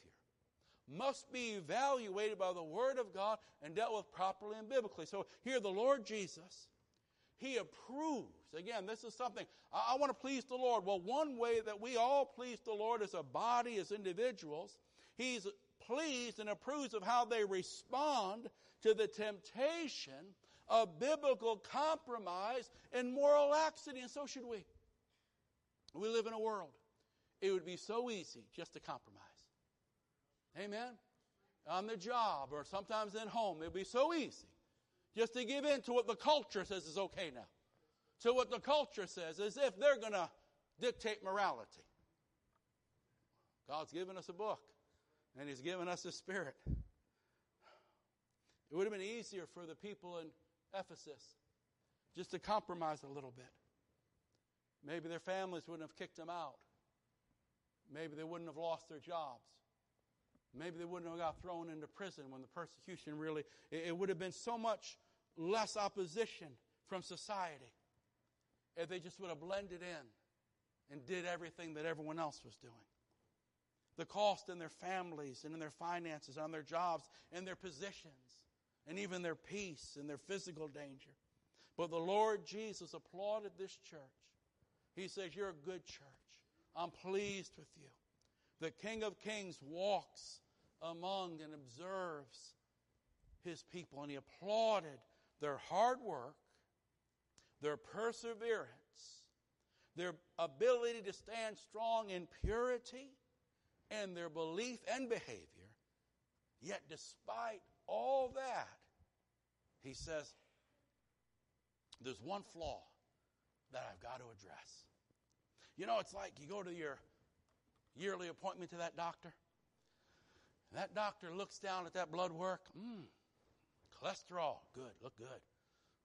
must be evaluated by the Word of God and dealt with properly and biblically. So here, the Lord Jesus, He approves. Again, this is something, I, I want to please the Lord. Well, one way that we all please the Lord as a body, as individuals, He's pleased and approves of how they respond to the temptation of biblical compromise and moral laxity, and so should we. We live in a world. It would be so easy just to compromise. Amen? On the job or sometimes at home. It'd be so easy just to give in to what the culture says is okay now. To what the culture says, as if they're going to dictate morality. God's given us a book, and He's given us a spirit. It would have been easier for the people in Ephesus just to compromise a little bit. Maybe their families wouldn't have kicked them out. Maybe they wouldn't have lost their jobs. Maybe they wouldn't have got thrown into prison when the persecution really, it, would have been so much less opposition from society if they just would have blended in and did everything that everyone else was doing. The cost in their families and in their finances, on their jobs, and their positions, and even their peace and their physical danger. But the Lord Jesus applauded this church. He says, You're a good church. I'm pleased with you. The King of Kings walks among and observes his people, and he applauded their hard work, their perseverance, their ability to stand strong in purity, and their belief and behavior. Yet, despite all that, he says, There's one flaw that I've got to address. You know, it's like you go to your yearly appointment to that doctor, that doctor looks down at that blood work. Mm, cholesterol, good, look good.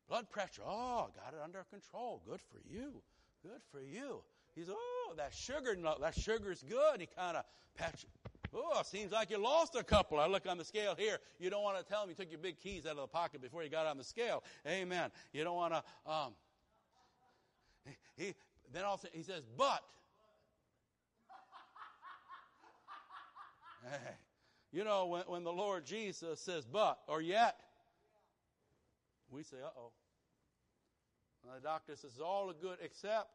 Blood pressure, oh, got it under control. Good for you. Good for you. He's, oh, that sugar, that sugar's good. He kind of pats Oh, seems like you lost a couple. I look on the scale here. You don't want to tell him you took your big keys out of the pocket before you got on the scale. Amen. You don't want to. Um, he then also he says, but Hey, you know, when, when the Lord Jesus says, but or yet, we say, uh oh. The doctor says, all good except,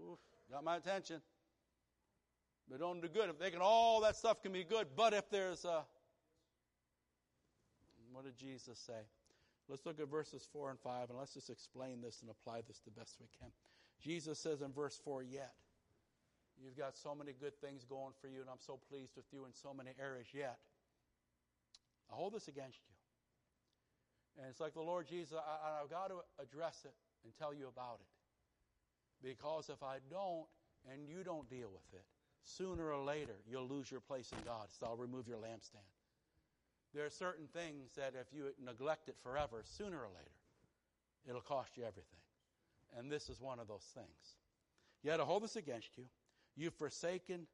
oof, got my attention. But don't do good. If they can, all that stuff can be good. But if there's a, what did Jesus say? Let's look at verses 4 and 5 and let's just explain this and apply this the best we can. Jesus says in verse 4, yet. You've got so many good things going for you, and I'm so pleased with you in so many areas, yet. I hold this against you. And it's like the Lord Jesus, I, I've got to address it and tell you about it. Because if I don't, and you don't deal with it, sooner or later you'll lose your place in God. So I'll remove your lampstand. There are certain things that if you neglect it forever, sooner or later, it'll cost you everything. And this is one of those things. Yet I hold this against you. You've forsaken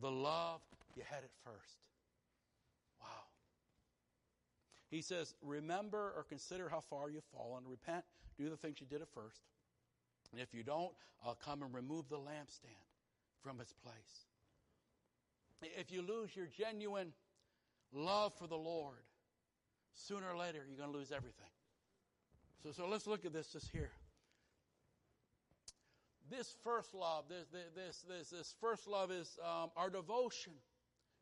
the love you had at first. Wow. He says, Remember or consider how far you've fallen. Repent. Do the things you did at first. And if you don't, I'll come and remove the lampstand from its place. If you lose your genuine love for the Lord, sooner or later you're going to lose everything. So, so let's look at this just here. This first love, this, this, this, this first love is um, our devotion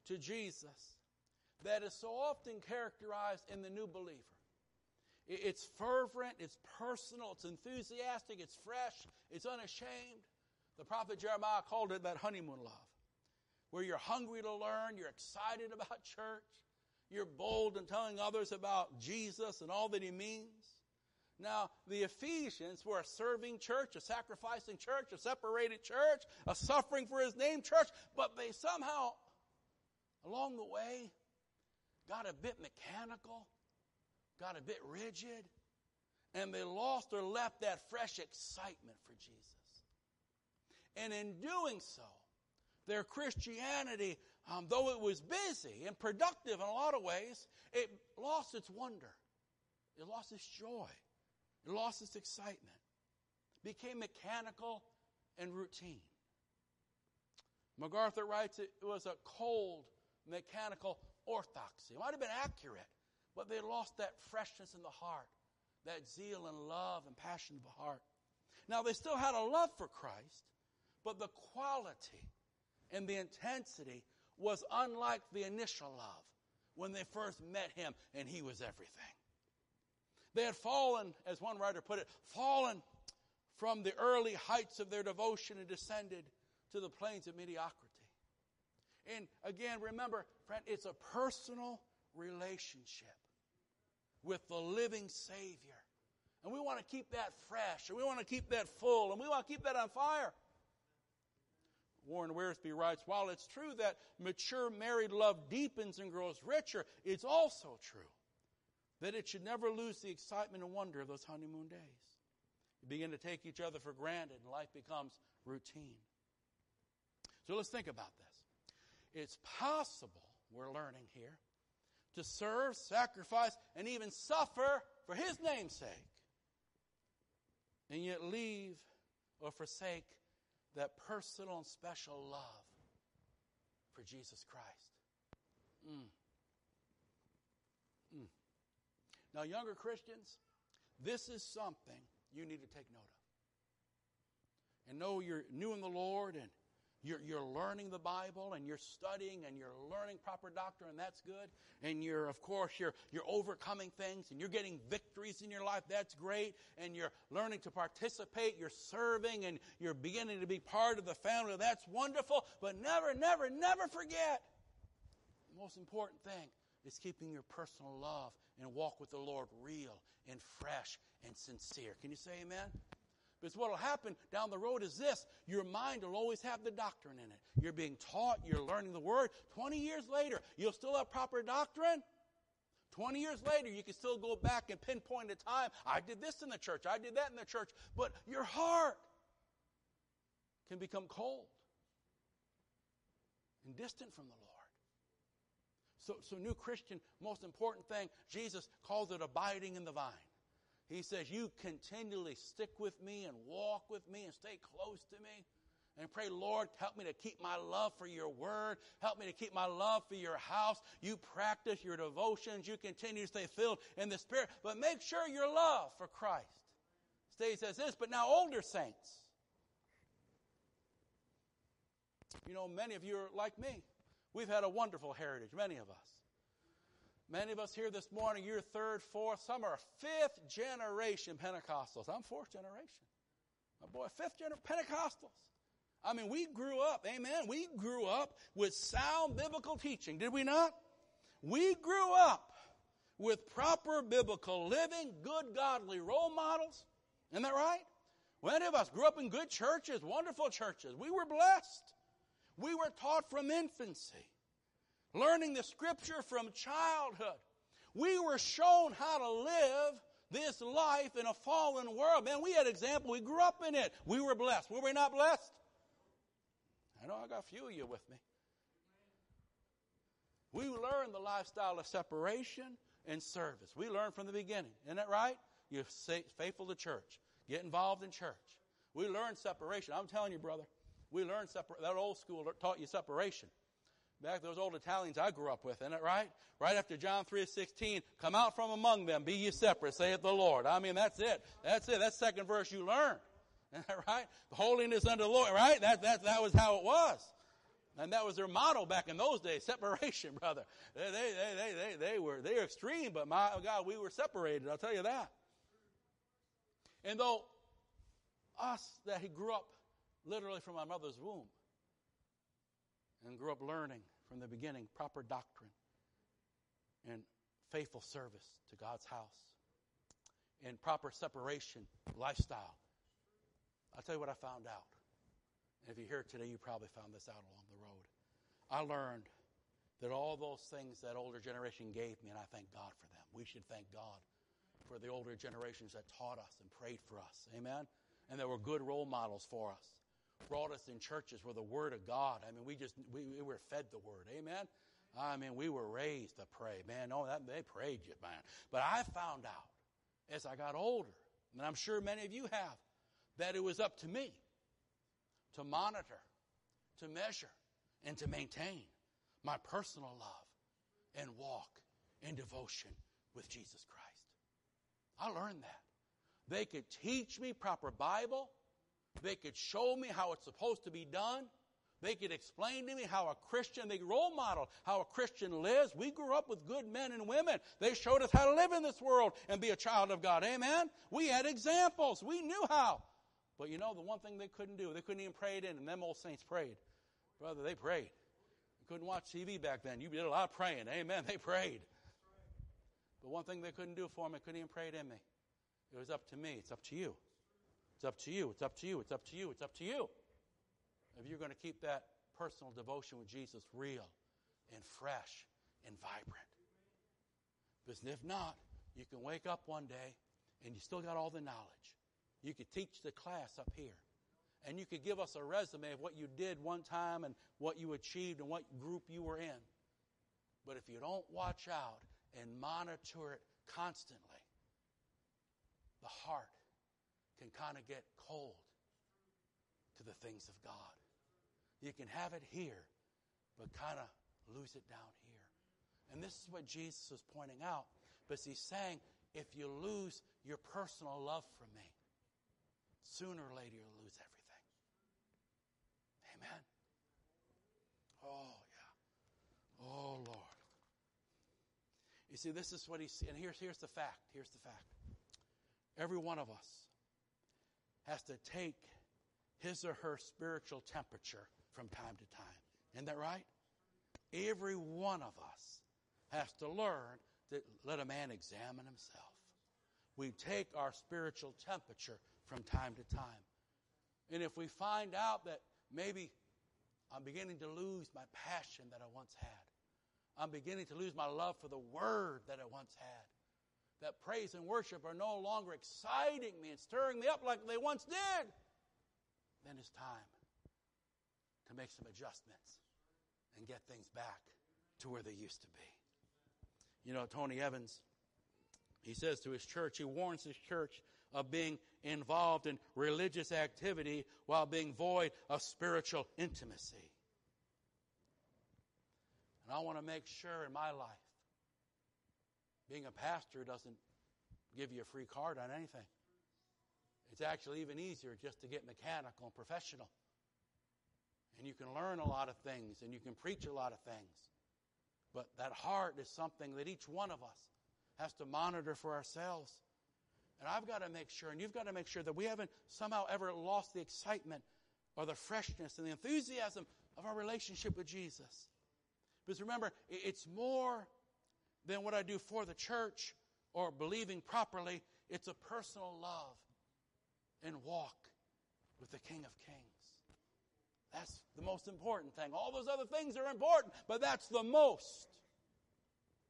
to Jesus that is so often characterized in the new believer. It's fervent, it's personal, it's enthusiastic, it's fresh, it's unashamed. The prophet Jeremiah called it that honeymoon love, where you're hungry to learn, you're excited about church, you're bold in telling others about Jesus and all that he means. Now, the Ephesians were a serving church, a sacrificing church, a separated church, a suffering for his name church, but they somehow, along the way, got a bit mechanical, got a bit rigid, and they lost or left that fresh excitement for Jesus. And in doing so, their Christianity, um, though it was busy and productive in a lot of ways, it lost its wonder. It lost its joy. It lost its excitement. Became mechanical and routine. MacArthur writes it was a cold, mechanical orthodoxy. It might have been accurate, but they lost that freshness in the heart, that zeal and love and passion of the heart. Now, they still had a love for Christ, but the quality and the intensity was unlike the initial love when they first met him and he was everything. They had fallen, as one writer put it, fallen from the early heights of their devotion and descended to the plains of mediocrity. And again, remember, friend, it's a personal relationship with the living Savior. And we want to keep that fresh, and we want to keep that full, and we want to keep that on fire. Warren Wiersbe writes While it's true that mature married love deepens and grows richer, it's also true that it should never lose the excitement and wonder of those honeymoon days. You begin to take each other for granted, and life becomes routine. So let's think about this. It's possible, we're learning here, to serve, sacrifice, and even suffer for His name's sake, and yet leave or forsake that personal and special love for Jesus Christ. Mm. Mm. Now, younger Christians, this is something you need to take note of. And know you're new in the Lord and you're, you're learning the Bible and you're studying and you're learning proper doctrine, and that's good. And you're, of course, you're, you're overcoming things and you're getting victories in your life. That's great. And you're learning to participate. You're serving and you're beginning to be part of the family. That's wonderful. But never, never, never forget the most important thing is keeping your personal love and walk with the Lord real and fresh and sincere. Can you say amen? Because what will happen down the road is this your mind will always have the doctrine in it. You're being taught, you're learning the word. 20 years later, you'll still have proper doctrine. 20 years later, you can still go back and pinpoint a time. I did this in the church, I did that in the church. But your heart can become cold and distant from the Lord. So, so, new Christian, most important thing, Jesus calls it abiding in the vine. He says, You continually stick with me and walk with me and stay close to me. and pray, Lord, help me to keep my love for your word. Help me to keep my love for your house. You practice your devotions. You continue to stay filled in the Spirit. But make sure your love for Christ stays as this. But now, older saints. You know, many of you are like me. We've had a wonderful heritage, many of us. Many of us here this morning, you're third, fourth, some are fifth generation Pentecostals. I'm fourth generation. My boy, fifth generation Pentecostals. I mean, we grew up, amen. We grew up with sound biblical teaching, did we not? We grew up with proper biblical living, good godly role models. Isn't that right? Many of us grew up in good churches, wonderful churches. We were blessed. We were taught from infancy, learning the scripture from childhood. We were shown how to live this life in a fallen world. Man, we had example. We grew up in it. We were blessed. Were we not blessed? I know I got a few of you with me. We learned the lifestyle of separation and service. We learned from the beginning. Isn't that right? You're faithful to church. Get involved in church. We learned separation. I'm telling you, brother, we learned separation. that old school taught you separation. Back those old Italians I grew up with, isn't it right? Right after John 3.16, come out from among them, be ye separate, saith the Lord. I mean, that's it. That's it. That's second verse you learned. right? Holiness unto the Lord, right? That, that, that was how it was. And that was their motto back in those days, separation, brother. They, they, they, they, they, were, they were extreme, but my God, we were separated, I'll tell you that. And though us that he grew up literally from my mother's womb and grew up learning from the beginning proper doctrine and faithful service to God's house and proper separation lifestyle I'll tell you what I found out. And if you're here today, you probably found this out along the road. I learned that all those things that older generation gave me, and I thank God for them. We should thank God for the older generations that taught us and prayed for us. Amen? And that were good role models for us. Brought us in churches where the Word of God, I mean, we just, we, we were fed the Word. Amen? I mean, we were raised to pray. Man, no, that, they prayed you, man. But I found out as I got older, and I'm sure many of you have, that it was up to me to monitor, to measure, and to maintain my personal love and walk in devotion with Jesus Christ. I learned that. They could teach me proper Bible. They could show me how it's supposed to be done. They could explain to me how a Christian, they role model how a Christian lives. We grew up with good men and women. They showed us how to live in this world and be a child of God. Amen? We had examples. We knew how. But you know, the one thing they couldn't do, they couldn't even pray it in, and them old saints prayed. Brother, they prayed. You couldn't watch TV back then. You did a lot of praying. Amen. They prayed. But one thing they couldn't do for me, couldn't even pray it in me. It was up to me. It's up to you. It's up to you. It's up to you. It's up to you. It's up to you. If you're going to keep that personal devotion with Jesus real and fresh and vibrant. Because if not, you can wake up one day and you still got all the knowledge. You could teach the class up here. And you could give us a resume of what you did one time and what you achieved and what group you were in. But if you don't watch out and monitor it constantly, the heart can kind of get cold to the things of God. You can have it here, but kind of lose it down here. And this is what Jesus was pointing out. But he's saying, if you lose your personal love for me, Sooner or later, you'll lose everything. Amen. Oh, yeah. Oh, Lord. You see, this is what he's, and here's, here's the fact. Here's the fact. Every one of us has to take his or her spiritual temperature from time to time. Isn't that right? Every one of us has to learn to let a man examine himself. We take our spiritual temperature from time to time. And if we find out that maybe I'm beginning to lose my passion that I once had, I'm beginning to lose my love for the Word that I once had, that praise and worship are no longer exciting me and stirring me up like they once did, then it's time to make some adjustments and get things back to where they used to be. You know, Tony Evans, he says to his church, he warns his church of being involved in religious activity while being void of spiritual intimacy. And I want to make sure in my life, being a pastor doesn't give you a free card on anything. It's actually even easier just to get mechanical and professional. And you can learn a lot of things and you can preach a lot of things. But that heart is something that each one of us has to monitor for ourselves. And I've got to make sure, and you've got to make sure that we haven't somehow ever lost the excitement or the freshness and the enthusiasm of our relationship with Jesus. Because remember, it's more than what I do for the church or believing properly. It's a personal love and walk with the King of Kings. That's the most important thing. All those other things are important, but that's the most.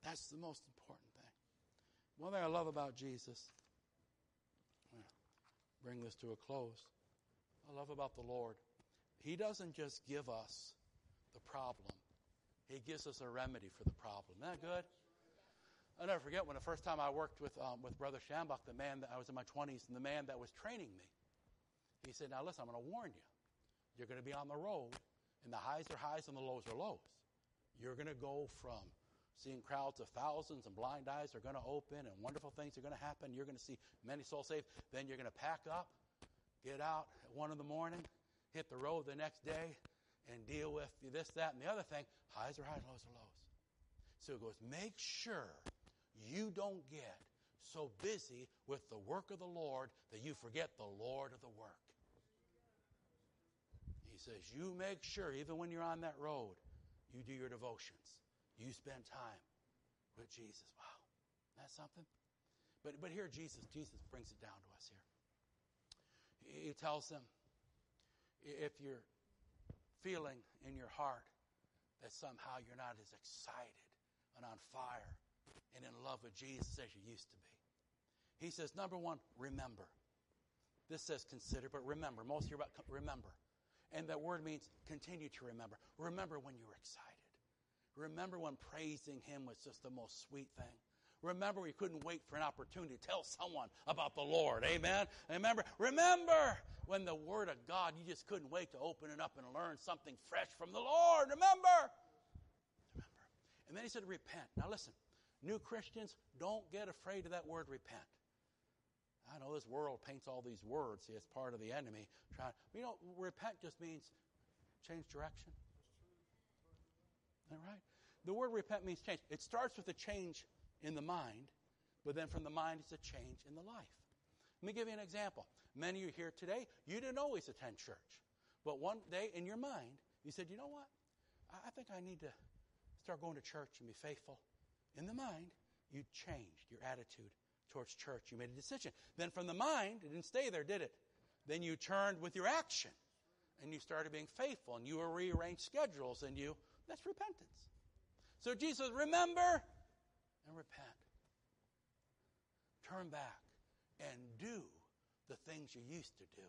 That's the most important thing. One thing I love about Jesus, bring this to a close. I love about the Lord. He doesn't just give us the problem, He gives us a remedy for the problem. Isn't that good? I'll never forget when the first time I worked with, um, with Brother Schambach, the man that I was in my 20s, and the man that was training me. He said, Now listen, I'm going to warn you. You're going to be on the road, and the highs are highs and the lows are lows. You're going to go from seeing crowds of thousands and blind eyes are going to open and wonderful things are going to happen. You're going to see many souls saved. Then you're going to pack up, get out at 1 in the morning, hit the road the next day, and deal with this, that, and the other thing. Highs are highs, lows are lows. So it goes, make sure you don't get so busy with the work of the Lord that you forget the Lord of the work. He says, you make sure, even when you're on that road, you do your devotions. You spend time with Jesus. Wow. That's something. But, but here Jesus, Jesus brings it down to us here. He tells them, if you're feeling in your heart that somehow you're not as excited and on fire and in love with Jesus as you used to be. He says, number one, remember. This says consider, but remember. Most of you about remember. And that word means continue to remember. Remember when you were excited. Remember when praising Him was just the most sweet thing. Remember you couldn't wait for an opportunity to tell someone about the Lord. Amen. remember, remember when the Word of God, you just couldn't wait to open it up and learn something fresh from the Lord. Remember. Remember. And then he said, repent. Now listen, new Christians, don't get afraid of that word repent. I know this world paints all these words. See, it's part of the enemy. Trying, you know, repent just means change direction. All right? The word repent means change. It starts with a change in the mind, but then from the mind, it's a change in the life. Let me give you an example. Many of you here today, you didn't always attend church. But one day in your mind, you said, you know what? I think I need to start going to church and be faithful. In the mind, you changed your attitude towards church. You made a decision. Then from the mind, it didn't stay there, did it? Then you turned with your action and you started being faithful and you rearranged schedules and you, that's repentance. So Jesus, remember and repent. Turn back and do the things you used to do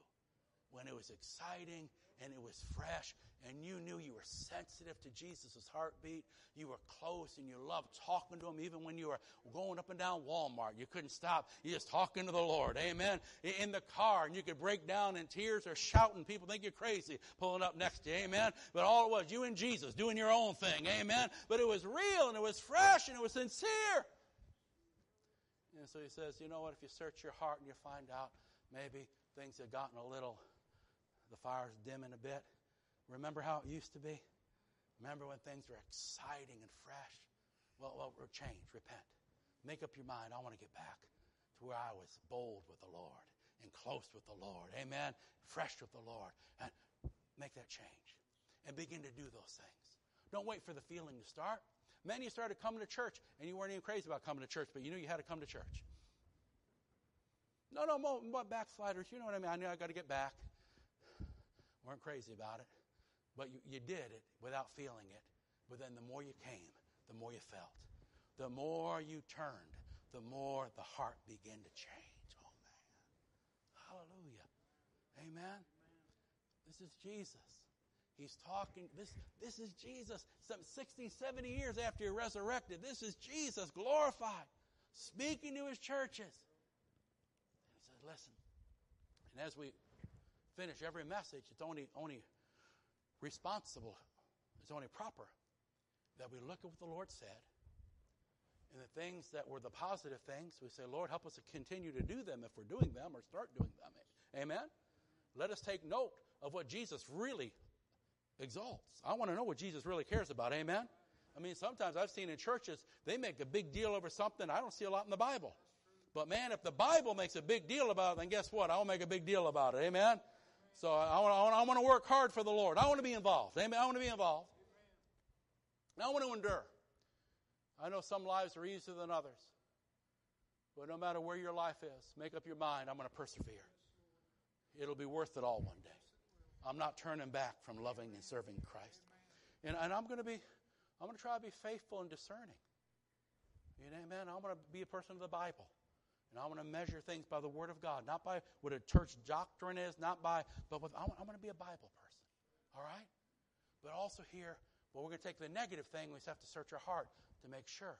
when it was exciting and it was fresh and you knew you were sensitive to Jesus' heartbeat. You were close and you loved talking to him even when you were going up and down Walmart. You couldn't stop. You just talking to the Lord. Amen. In the car and you could break down in tears or shouting. People think you're crazy pulling up next to you. Amen. But all it was, you and Jesus doing your own thing. Amen. But it was real and it was fresh and it was sincere. And so he says, you know what? If you search your heart and you find out maybe things have gotten a little, the fire's dimming a bit Remember how it used to be? Remember when things were exciting and fresh? Well, well, change, repent. Make up your mind. I want to get back to where I was bold with the Lord and close with the Lord. Amen. Fresh with the Lord. And make that change and begin to do those things. Don't wait for the feeling to start. Many started coming to church and you weren't even crazy about coming to church, but you knew you had to come to church. No, no, more backsliders. You know what I mean? I knew I got to get back. Weren't crazy about it. But you, you did it without feeling it. But then the more you came, the more you felt. The more you turned, the more the heart began to change. Oh, man. Hallelujah. Amen. This is Jesus. He's talking. This, this is Jesus. Some 60, 70 years after he resurrected. This is Jesus glorified, speaking to his churches. And he says, listen. And as we finish every message, it's only, only responsible, it's only proper that we look at what the Lord said and the things that were the positive things, we say, Lord, help us to continue to do them if we're doing them or start doing them. Amen? Let us take note of what Jesus really exalts. I want to know what Jesus really cares about. Amen? I mean, sometimes I've seen in churches, they make a big deal over something I don't see a lot in the Bible. But man, if the Bible makes a big deal about it, then guess what? I'll make a big deal about it. Amen? So I want, I want, to work hard for the Lord. I want to be involved. Amen? I want to be involved. And I want to endure. I know some lives are easier than others. But no matter where your life is, make up your mind, I'm going to persevere. It'll be worth it all one day. I'm not turning back from loving and serving Christ. And, and I'm going to be, I'm going to try to be faithful and discerning. You know, amen. I'm going to be a person of the Bible. And I want to measure things by the Word of God, not by what a church doctrine is, not by, but with, I'm, I'm going to be a Bible person. All right? But also here, well, we're going to take the negative thing, we just have to search our heart to make sure.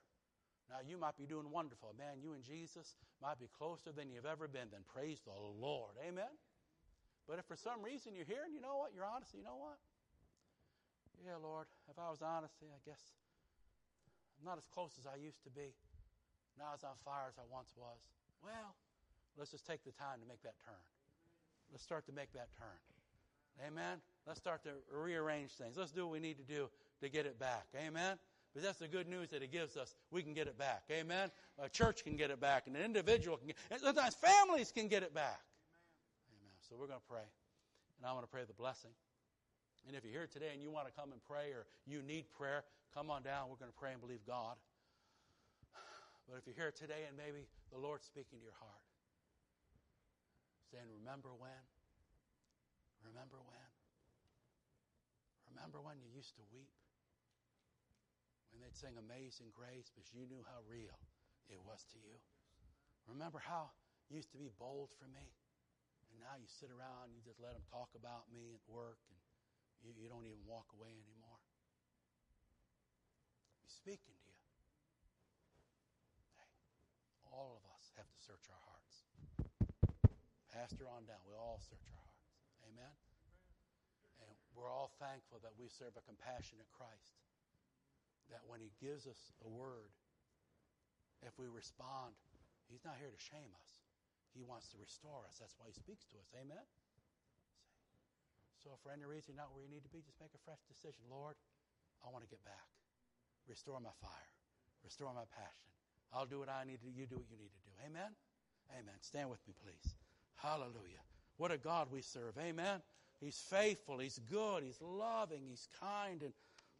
Now, you might be doing wonderful. Man, you and Jesus might be closer than you've ever been. Then praise the Lord. Amen? But if for some reason you're here and you know what, you're honest, you know what? Yeah, Lord, if I was honest, I guess I'm not as close as I used to be, not as on fire as I once was. Well, let's just take the time to make that turn. Let's start to make that turn. Amen? Let's start to rearrange things. Let's do what we need to do to get it back. Amen? But that's the good news that it gives us. We can get it back. Amen? A church can get it back, and an individual can get it. Sometimes families can get it back. Amen. So we're going to pray. And I want to pray the blessing. And if you're here today and you want to come and pray or you need prayer, come on down. We're going to pray and believe God. But if you're here today and maybe the Lord's speaking to your heart, saying, Remember when? Remember when? Remember when you used to weep? When they'd sing Amazing Grace because you knew how real it was to you? Remember how you used to be bold for me? And now you sit around and you just let them talk about me at work and you, you don't even walk away anymore. He's speaking to you. Hey, all of us have to search our hearts. Pastor on down, we all search our hearts. Amen? And we're all thankful that we serve a compassionate Christ. That when He gives us a word, if we respond, He's not here to shame us. He wants to restore us. That's why He speaks to us. Amen? So, if for any reason you're not where you need to be, just make a fresh decision. Lord, I want to get back. Restore my fire. Restore my passion. I'll do what I need to do. You do what you need to do. Amen? Amen. Stand with me, please. Hallelujah. What a God we serve. Amen. He's faithful. He's good. He's loving. He's kind. And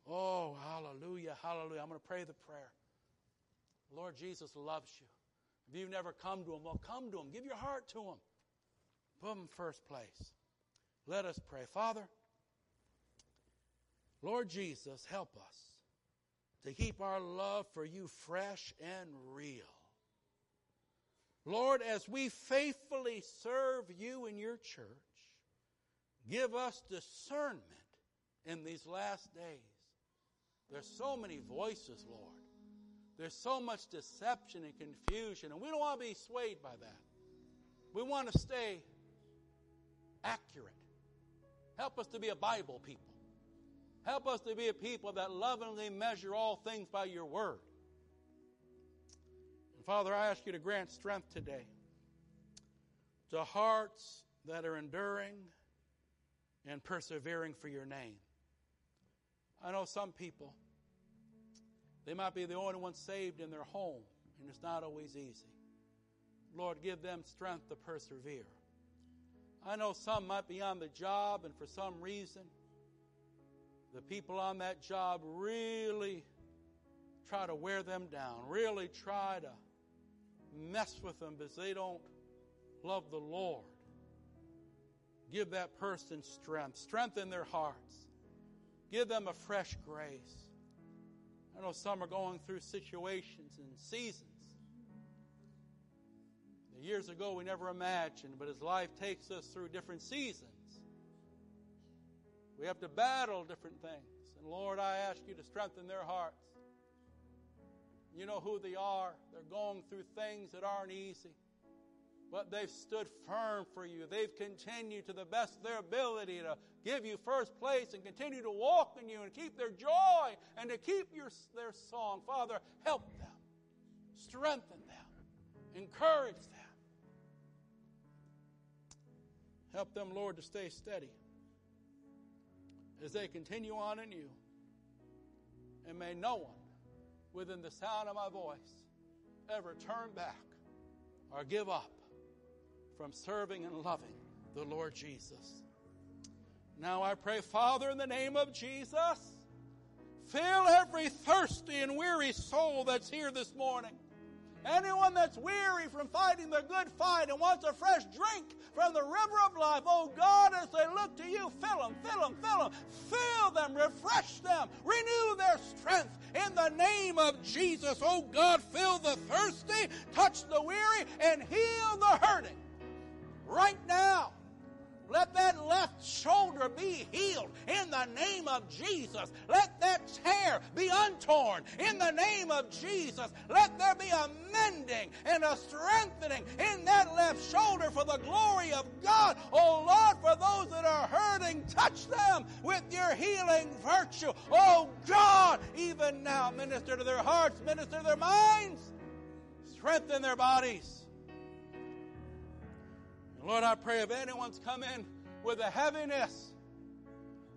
oh, hallelujah. Hallelujah. I'm going to pray the prayer. Lord Jesus loves you. If you've never come to him, well, come to him. Give your heart to him. Put him first place. Let us pray. Father, Lord Jesus, help us to keep our love for you fresh and real. Lord, as we faithfully serve you in your church, give us discernment in these last days. There's so many voices, Lord. There's so much deception and confusion, and we don't want to be swayed by that. We want to stay accurate. Help us to be a Bible people. Help us to be a people that lovingly measure all things by your word. And Father, I ask you to grant strength today to hearts that are enduring and persevering for your name. I know some people, they might be the only ones saved in their home, and it's not always easy. Lord, give them strength to persevere. I know some might be on the job, and for some reason, the people on that job really try to wear them down, really try to mess with them because they don't love the Lord. Give that person strength, strengthen their hearts, give them a fresh grace. I know some are going through situations and seasons. Years ago, we never imagined, but as life takes us through different seasons, we have to battle different things. And Lord, I ask you to strengthen their hearts. You know who they are. They're going through things that aren't easy. but they've stood firm for you. They've continued to the best of their ability to give you first place and continue to walk in you and keep their joy and to keep your, their song. Father, help them, strengthen them, encourage them. Help them, Lord, to stay steady as they continue on in you. And may no one within the sound of my voice ever turn back or give up from serving and loving the Lord Jesus. Now I pray, Father, in the name of Jesus, fill every thirsty and weary soul that's here this morning. Anyone that's weary from fighting the good fight and wants a fresh drink from the river of life, oh God, as they look to you, fill them, fill them, fill them, fill them, refresh them, renew their strength in the name of Jesus. Oh God, fill the thirsty, touch the weary, and heal the hurting right now. Let that left shoulder be healed in the name of Jesus. Let that tear be untorn in the name of Jesus. Let there be a mending and a strengthening in that left shoulder for the glory of God. Oh Lord, for those that are hurting, touch them with your healing virtue. Oh God, even now, minister to their hearts, minister to their minds, strengthen their bodies. Lord, I pray if anyone's come in with a heaviness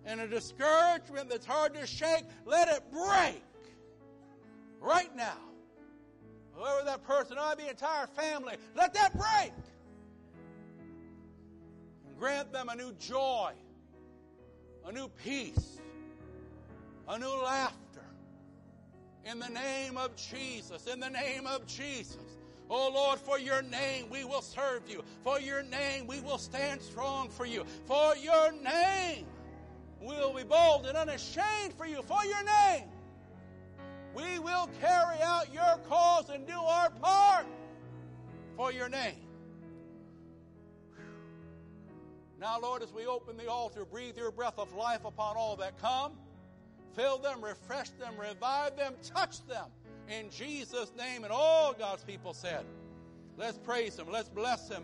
and a discouragement that's hard to shake, let it break right now. Whoever that person, or the entire family, let that break. And grant them a new joy, a new peace, a new laughter. In the name of Jesus, in the name of Jesus. Oh Lord, for your name we will serve you. For your name we will stand strong for you. For your name we will be bold and unashamed for you. For your name we will carry out your cause and do our part for your name. Now, Lord, as we open the altar, breathe your breath of life upon all that come. Fill them, refresh them, revive them, touch them in Jesus' name. And all God's people said, let's praise Him, let's bless Him.